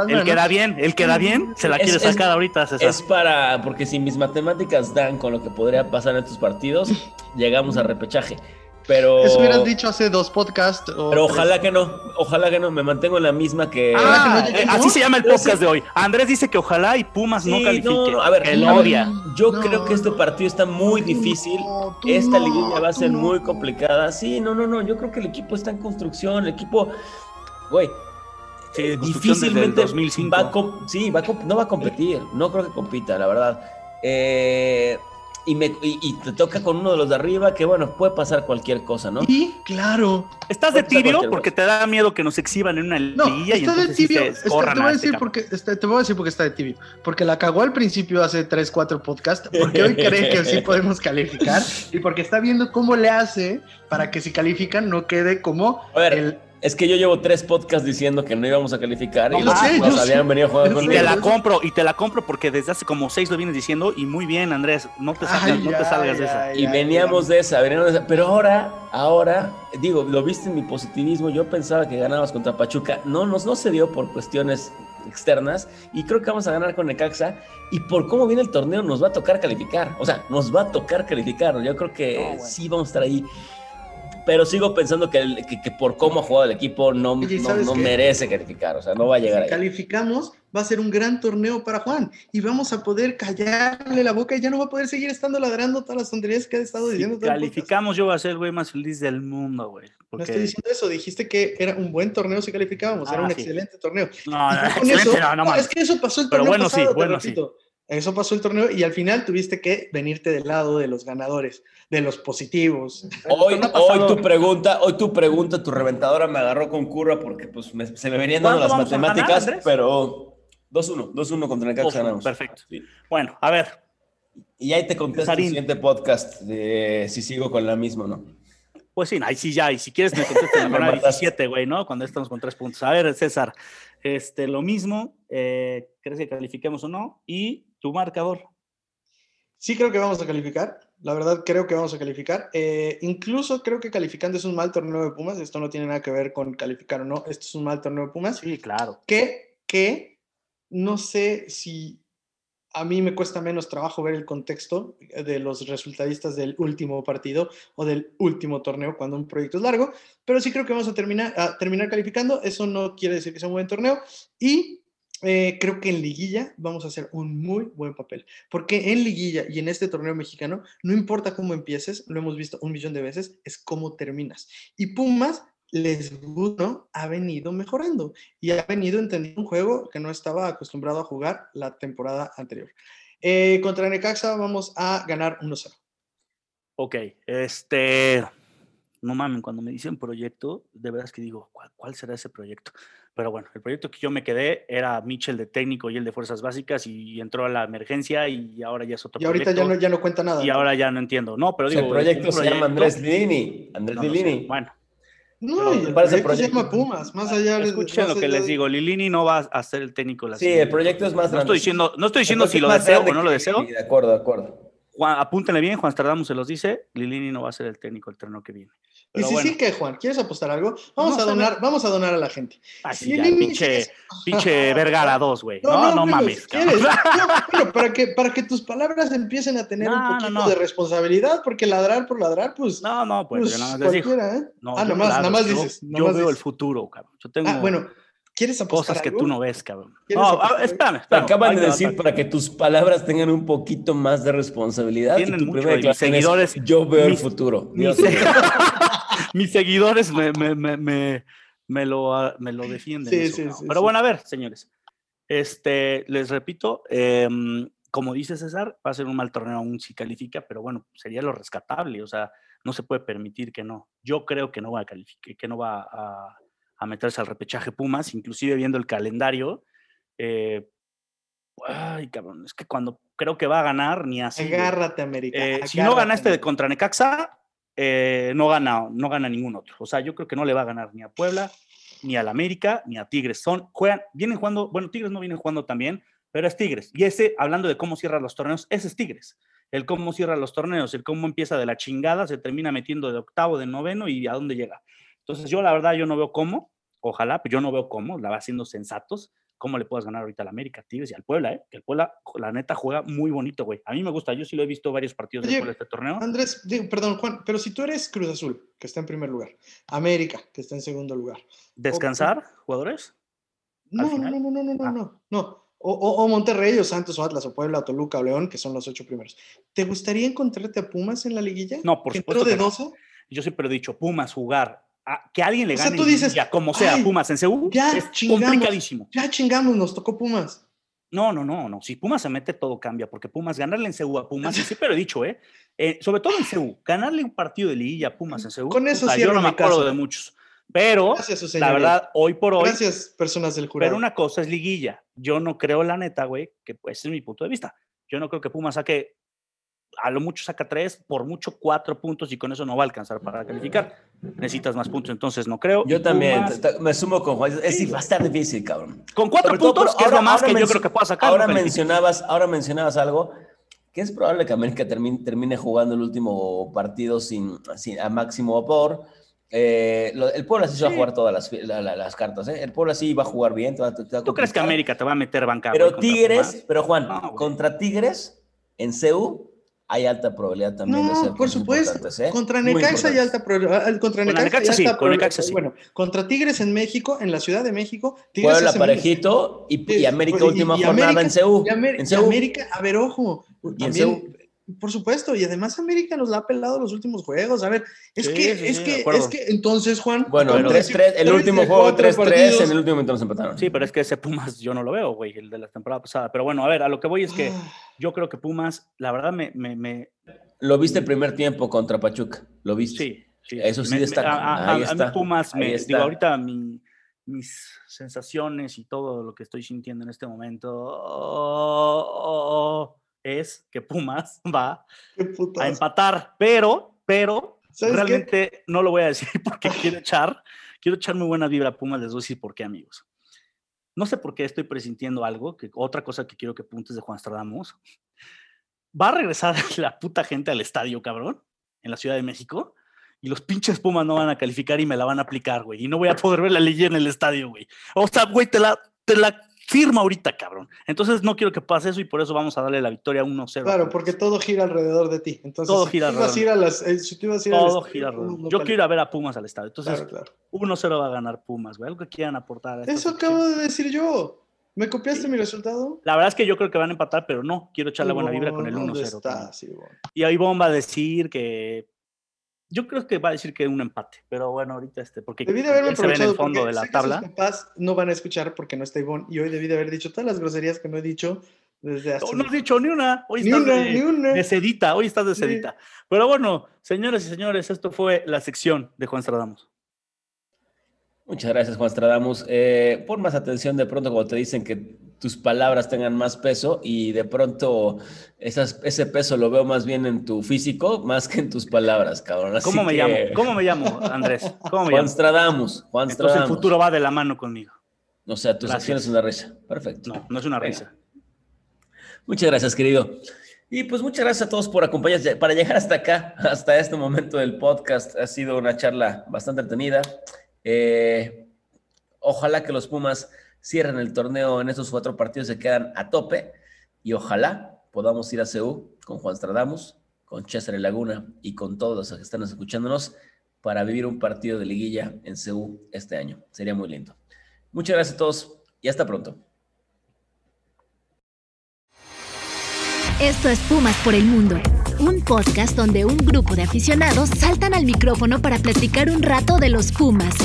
Speaker 3: Él queda bien, él queda bien. Se la quiere sacar ahorita,
Speaker 2: César. Es para. Porque si mis matemáticas dan con lo que podría pasar en estos partidos, llegamos a repechaje. Pero...
Speaker 4: Eso hubieras dicho hace dos podcasts.
Speaker 2: pero ojalá que no, ojalá que no, me mantengo en la misma que...
Speaker 3: Ah, eh, así se llama el podcast de hoy. Andrés dice que ojalá y Pumas no califique.
Speaker 2: No, a ver, yo creo que este partido está muy difícil. Esta liguilla va a ser muy complicada. Sí, no, no, no, yo creo que el equipo está en construcción, el equipo, güey, difícilmente va a, sí, va no va a competir, no creo que compita, la verdad. Eh, y, me, y, te toca con uno de los de arriba, que bueno, puede pasar cualquier cosa, ¿no?
Speaker 4: Sí, claro.
Speaker 3: ¿Estás de tibio? Porque te da miedo que nos exhiban en una
Speaker 4: no, liguilla está de tibio. te, voy a decir este porque, te voy a decir porque está de tibio. Porque la cagó al principio hace 3, 4 podcasts, porque hoy cree que sí <laughs> podemos calificar y porque está viendo cómo le hace para que si califican no quede como
Speaker 2: el es que yo llevo tres podcasts diciendo que no íbamos a calificar
Speaker 4: y los
Speaker 2: habían venido jugando
Speaker 3: te la compro, y te la compro porque desde hace como seis lo vienes diciendo y muy bien, Andrés, no te, salgas, no te salgas de esa.
Speaker 2: y veníamos de esa, veníamos de esa. Pero ahora, ahora, digo, lo viste en mi positivismo, yo pensaba que ganabas contra Pachuca. No, nos, no se dio por cuestiones externas y creo que vamos a ganar con Necaxa y por cómo viene el torneo nos va a tocar calificar, o sea, nos va a tocar calificar, yo creo que sí vamos a estar ahí pero sigo pensando que, que, por cómo ha jugado el equipo no, no, merece calificar, o sea, no va a llegar
Speaker 4: si calificamos, va a ser un gran torneo para Juan y vamos a poder callarle la boca y ya no va a poder seguir estando ladrando todas las tonterías que ha estado diciendo.
Speaker 3: Si calificamos, yo voy a ser el güey más feliz del mundo, güey.
Speaker 4: No estoy diciendo eso, dijiste que era un buen torneo si calificábamos, era ah, un excelente torneo.
Speaker 3: No, no, no,
Speaker 4: es que eso pasó el torneo Pero bueno, sí, bueno, sí. Eso pasó el torneo y al final tuviste que venirte del lado de los ganadores, de los positivos.
Speaker 2: Hoy, hoy tu pregunta, hoy tu pregunta, tu reventadora me agarró con curva porque pues se me venían dando las matemáticas, pero 2-1, 2-1 contra el Necaxa ganamos.
Speaker 3: Perfecto. Bueno, a ver.
Speaker 2: Y ahí te contesto el siguiente podcast de si sigo con la misma, ¿no?
Speaker 3: Pues sí, ahí sí ya, y si quieres me contestas en la <laughs> 17, güey, ¿no? Cuando estamos con tres puntos. A ver, César, este, lo mismo, eh, ¿crees que califiquemos o no? Y tu marcador.
Speaker 4: Sí creo que vamos a calificar. La verdad creo que vamos a calificar. Eh, incluso creo que calificando es un mal torneo de Pumas. Esto no tiene nada que ver con calificar o no. Esto es un mal torneo de Pumas.
Speaker 3: Sí, claro.
Speaker 4: Que, que no sé si a mí me cuesta menos trabajo ver el contexto de los resultadistas del último partido o del último torneo cuando un proyecto es largo, pero sí creo que vamos a terminar, a terminar calificando. Eso no quiere decir que sea un buen torneo. Y eh, creo que en liguilla vamos a hacer un muy buen papel, porque en liguilla y en este torneo mexicano, no importa cómo empieces, lo hemos visto un millón de veces, es cómo terminas. Y Pumas les gusto, ha venido mejorando y ha venido entendiendo un juego que no estaba acostumbrado a jugar la temporada anterior. Eh, contra Necaxa vamos a ganar 1-0.
Speaker 3: Ok, este, no mames, cuando me dicen proyecto, de verdad es que digo, ¿cuál será ese proyecto? Pero bueno, el proyecto que yo me quedé era Mitchell de técnico y el de fuerzas básicas y entró a la emergencia y ahora ya es otro
Speaker 4: Y ahorita ya no, ya no cuenta nada.
Speaker 3: Y ahora ya no entiendo. No, pero digo.
Speaker 2: el proyecto, se llama Andrés Lilini. Andrés Lilini.
Speaker 3: Bueno.
Speaker 4: No, el proyecto, se llama Pumas. Más allá
Speaker 3: Escuchen lo que les digo. Lilini no va a ser el técnico.
Speaker 2: La sí, el proyecto es más
Speaker 3: grande. No estoy diciendo, no estoy diciendo si lo deseo o no lo deseo.
Speaker 2: de acuerdo, de acuerdo.
Speaker 3: Juan, apúntenle bien, Juan Stardamos se los dice. Lilini no va a ser el técnico el terreno que viene.
Speaker 4: Y si sí que, Juan, ¿quieres apostar algo? Vamos a donar, vamos a donar a la gente.
Speaker 3: Así ya, pinche, pinche <laughs> Vergara 2, güey. No, no, mames.
Speaker 4: bueno, para que, para que tus palabras empiecen a tener un poquito de responsabilidad, porque ladrar por ladrar, pues.
Speaker 3: No, no, pues, pues nada más cualquiera,
Speaker 4: ¿eh? ah, nada más, nada más dices.
Speaker 3: Yo, veo el futuro, cabrón. Yo tengo.
Speaker 4: Ah, bueno. ¿Quieres apostar
Speaker 3: Cosas que tú no ves, cabrón.
Speaker 2: No, espérame, espérame. Acaban de decir para que tus palabras tengan un poquito más de responsabilidad.
Speaker 3: Tienen mucho. Mis seguidores.
Speaker 2: yo veo el futuro.
Speaker 3: Mis, <laughs> <laughs> seguidores me, me, me, me, lo, me lo defienden. Sí, sí, sí, Pero bueno, a ver, señores. Este, les repito, em, como dice César, va a ser un mal torneo aún si califica, pero bueno, sería lo rescatable. O sea, no se puede permitir que no. Yo creo que no va a calificar, que no va a a meterse al repechaje Pumas, inclusive viendo el calendario. Eh, ay, cabrón, es que cuando creo que va a ganar, ni así.
Speaker 4: Agárrate, América.
Speaker 3: Eh, si no gana este de contra Necaxa, eh, no, gana, no gana ningún otro. O sea, yo creo que no le va a ganar ni a Puebla, ni al América, ni a Tigres. Son, juegan, vienen jugando, bueno, Tigres no vienen jugando también, pero es Tigres. Y ese, hablando de cómo cierra los torneos, ese es Tigres. El cómo cierra los torneos, el cómo empieza de la chingada, se termina metiendo de octavo, de noveno y a dónde llega. Entonces, yo la verdad, yo no veo cómo, ojalá, pero yo no veo cómo, la va haciendo sensatos, cómo le puedas ganar ahorita al América, Tigres y al Puebla, ¿eh? Que el Puebla, la neta, juega muy bonito, güey. A mí me gusta, yo sí lo he visto varios partidos de este torneo.
Speaker 4: Andrés, perdón, Juan, pero si tú eres Cruz Azul, que está en primer lugar, América, que está en segundo lugar.
Speaker 3: ¿Descansar, jugadores?
Speaker 4: No, no, no, no, no, no, ah. no, no. O, o, Monterrey, o Santos, o Atlas, o Puebla, o Toluca, o León, que son los ocho primeros. ¿Te gustaría encontrarte a Pumas en la liguilla?
Speaker 3: No, por supuesto. de 12? Yo siempre he dicho, Pumas jugar que alguien le gane ya como sea Pumas en Seúl ya es complicadísimo.
Speaker 4: Ya chingamos, nos tocó Pumas.
Speaker 3: No, no, no, no. Si Pumas se mete, todo cambia, porque Pumas, ganarle en Seúl a Pumas, <laughs> sí, pero he dicho, ¿eh? ¿eh? Sobre todo en Seúl, ganarle un partido de liguilla a Pumas en Seúl.
Speaker 4: Con eso sí.
Speaker 3: Yo no me acuerdo de muchos. Pero, la verdad, hoy por hoy.
Speaker 4: Gracias, personas del jurado.
Speaker 3: Pero una cosa es liguilla. Yo no creo, la neta, güey, que pues, ese es mi punto de vista. Yo no creo que Pumas saque a lo mucho saca tres, por mucho cuatro puntos y con eso no va a alcanzar para calificar. Necesitas más puntos, entonces no creo.
Speaker 2: Yo también, me sumo con Juan. Es, va a estar difícil, cabrón.
Speaker 3: Con cuatro puntos, que es lo más que yo creo que pueda sacar.
Speaker 2: Ahora, mencionabas, ahora mencionabas algo que es probable que América termine, termine jugando el último partido sin, a máximo vapor. Eh, el Puebla sí, va a jugar todas las, las, cartas, ¿eh? El Puebla sí va a jugar bien.
Speaker 3: ¿Tú crees que América te va a meter banca?
Speaker 2: Pero Tigres, pero Juan, contra Tigres en CEU hay alta probabilidad también
Speaker 4: de ser por supuesto. ¿eh? Contra Necaxa hay alta probabilidad. Contra Necaxa, sí, con Necaxa sí. Bueno, contra Tigres en México, en la Ciudad de México.
Speaker 2: Tigres Puebla parejito y, y, América última jornada en CEU.
Speaker 4: Y, América, a ver, ojo. También, por supuesto, y además América nos la ha pelado los últimos juegos. A ver, es que, es que, es que entonces, Juan.
Speaker 2: Bueno, el, 3 -3, el último juego 3-3, en el último momento nos empataron.
Speaker 3: Sí, pero es que ese Pumas yo no lo veo, güey, el de la temporada pasada. Pero bueno, a ver, a lo que voy es que ah. yo creo que Pumas, la verdad, me. me, me...
Speaker 2: Lo viste el primer tiempo contra Pachuca, lo viste.
Speaker 3: Sí, sí.
Speaker 2: Eso sí destaca.
Speaker 3: A, Ahí está. a, mí Pumas, me, digo, ahorita mis sensaciones y todo lo que estoy sintiendo en este momento. Oh, es que Pumas <laughs> va a empatar, pero, pero realmente no lo voy a decir <laughs> porque quiero echar, quiero echar muy buena vibra a Pumas, les voy a decir por qué, amigos. No sé por qué estoy presintiendo algo, que otra cosa que quiero que puntes de Juan Stradamus. Va a regresar <laughs> la puta gente al estadio, cabrón, en la Ciudad de México, y los pinches Pumas no van a calificar y me la van a aplicar, güey, y no voy a poder ver la ley en el estadio, güey. O sea, güey, te la, te la firma ahorita, cabrón. Entonces no quiero que pase eso y por eso vamos a darle la victoria 1-0.
Speaker 4: Claro, porque todo gira alrededor de ti. Entonces,
Speaker 3: todo gira alrededor.
Speaker 4: las, eh, si tú ibas a ir
Speaker 3: todo gira alrededor. Yo quiero ir a ver a Pumas al estadio. Entonces, 1-0 va a ganar Pumas, güey. Algo que quieran aportar.
Speaker 4: eso acabo de decir yo. ¿Me copiaste mi resultado?
Speaker 3: La verdad es que yo creo que van a empatar, pero no. Quiero echar la buena vibra con el 1-0. Y ahí va a decir que yo creo que va a decir que un empate, pero bueno, ahorita este, porque
Speaker 4: debí de haberme en el fondo de la tabla. sus papás no van a escuchar porque no está Ivonne y hoy debí de haber dicho todas las groserías que no he dicho desde hace.
Speaker 3: No, no has dicho ni una. Hoy estás de, sedita, hoy estás de sedita. Pero bueno, señores y señores, esto fue la sección de Juan Stradamos.
Speaker 2: Muchas gracias, Juan Stradamus. Eh, pon más atención de pronto cuando te dicen que tus palabras tengan más peso y de pronto esas, ese peso lo veo más bien en tu físico más que en tus palabras, cabrón.
Speaker 3: ¿Cómo me llamo? ¿Cómo me llamo, Andrés? ¿Cómo me
Speaker 2: Juan Stradamus. Juan
Speaker 3: Entonces el futuro va de la mano conmigo.
Speaker 2: O sea, tus acciones es una risa. Perfecto.
Speaker 3: No, no es una risa.
Speaker 2: Muchas gracias, querido. Y pues muchas gracias a todos por acompañarnos. Para llegar hasta acá, hasta este momento del podcast, ha sido una charla bastante entretenida. Eh, ojalá que los Pumas cierren el torneo en estos cuatro partidos, se quedan a tope. Y ojalá podamos ir a CEU con Juan Stradamus, con César Laguna y con todos los que están escuchándonos para vivir un partido de liguilla en CEU este año. Sería muy lindo. Muchas gracias a todos y hasta pronto.
Speaker 1: Esto es Pumas por el Mundo, un podcast donde un grupo de aficionados saltan al micrófono para platicar un rato de los Pumas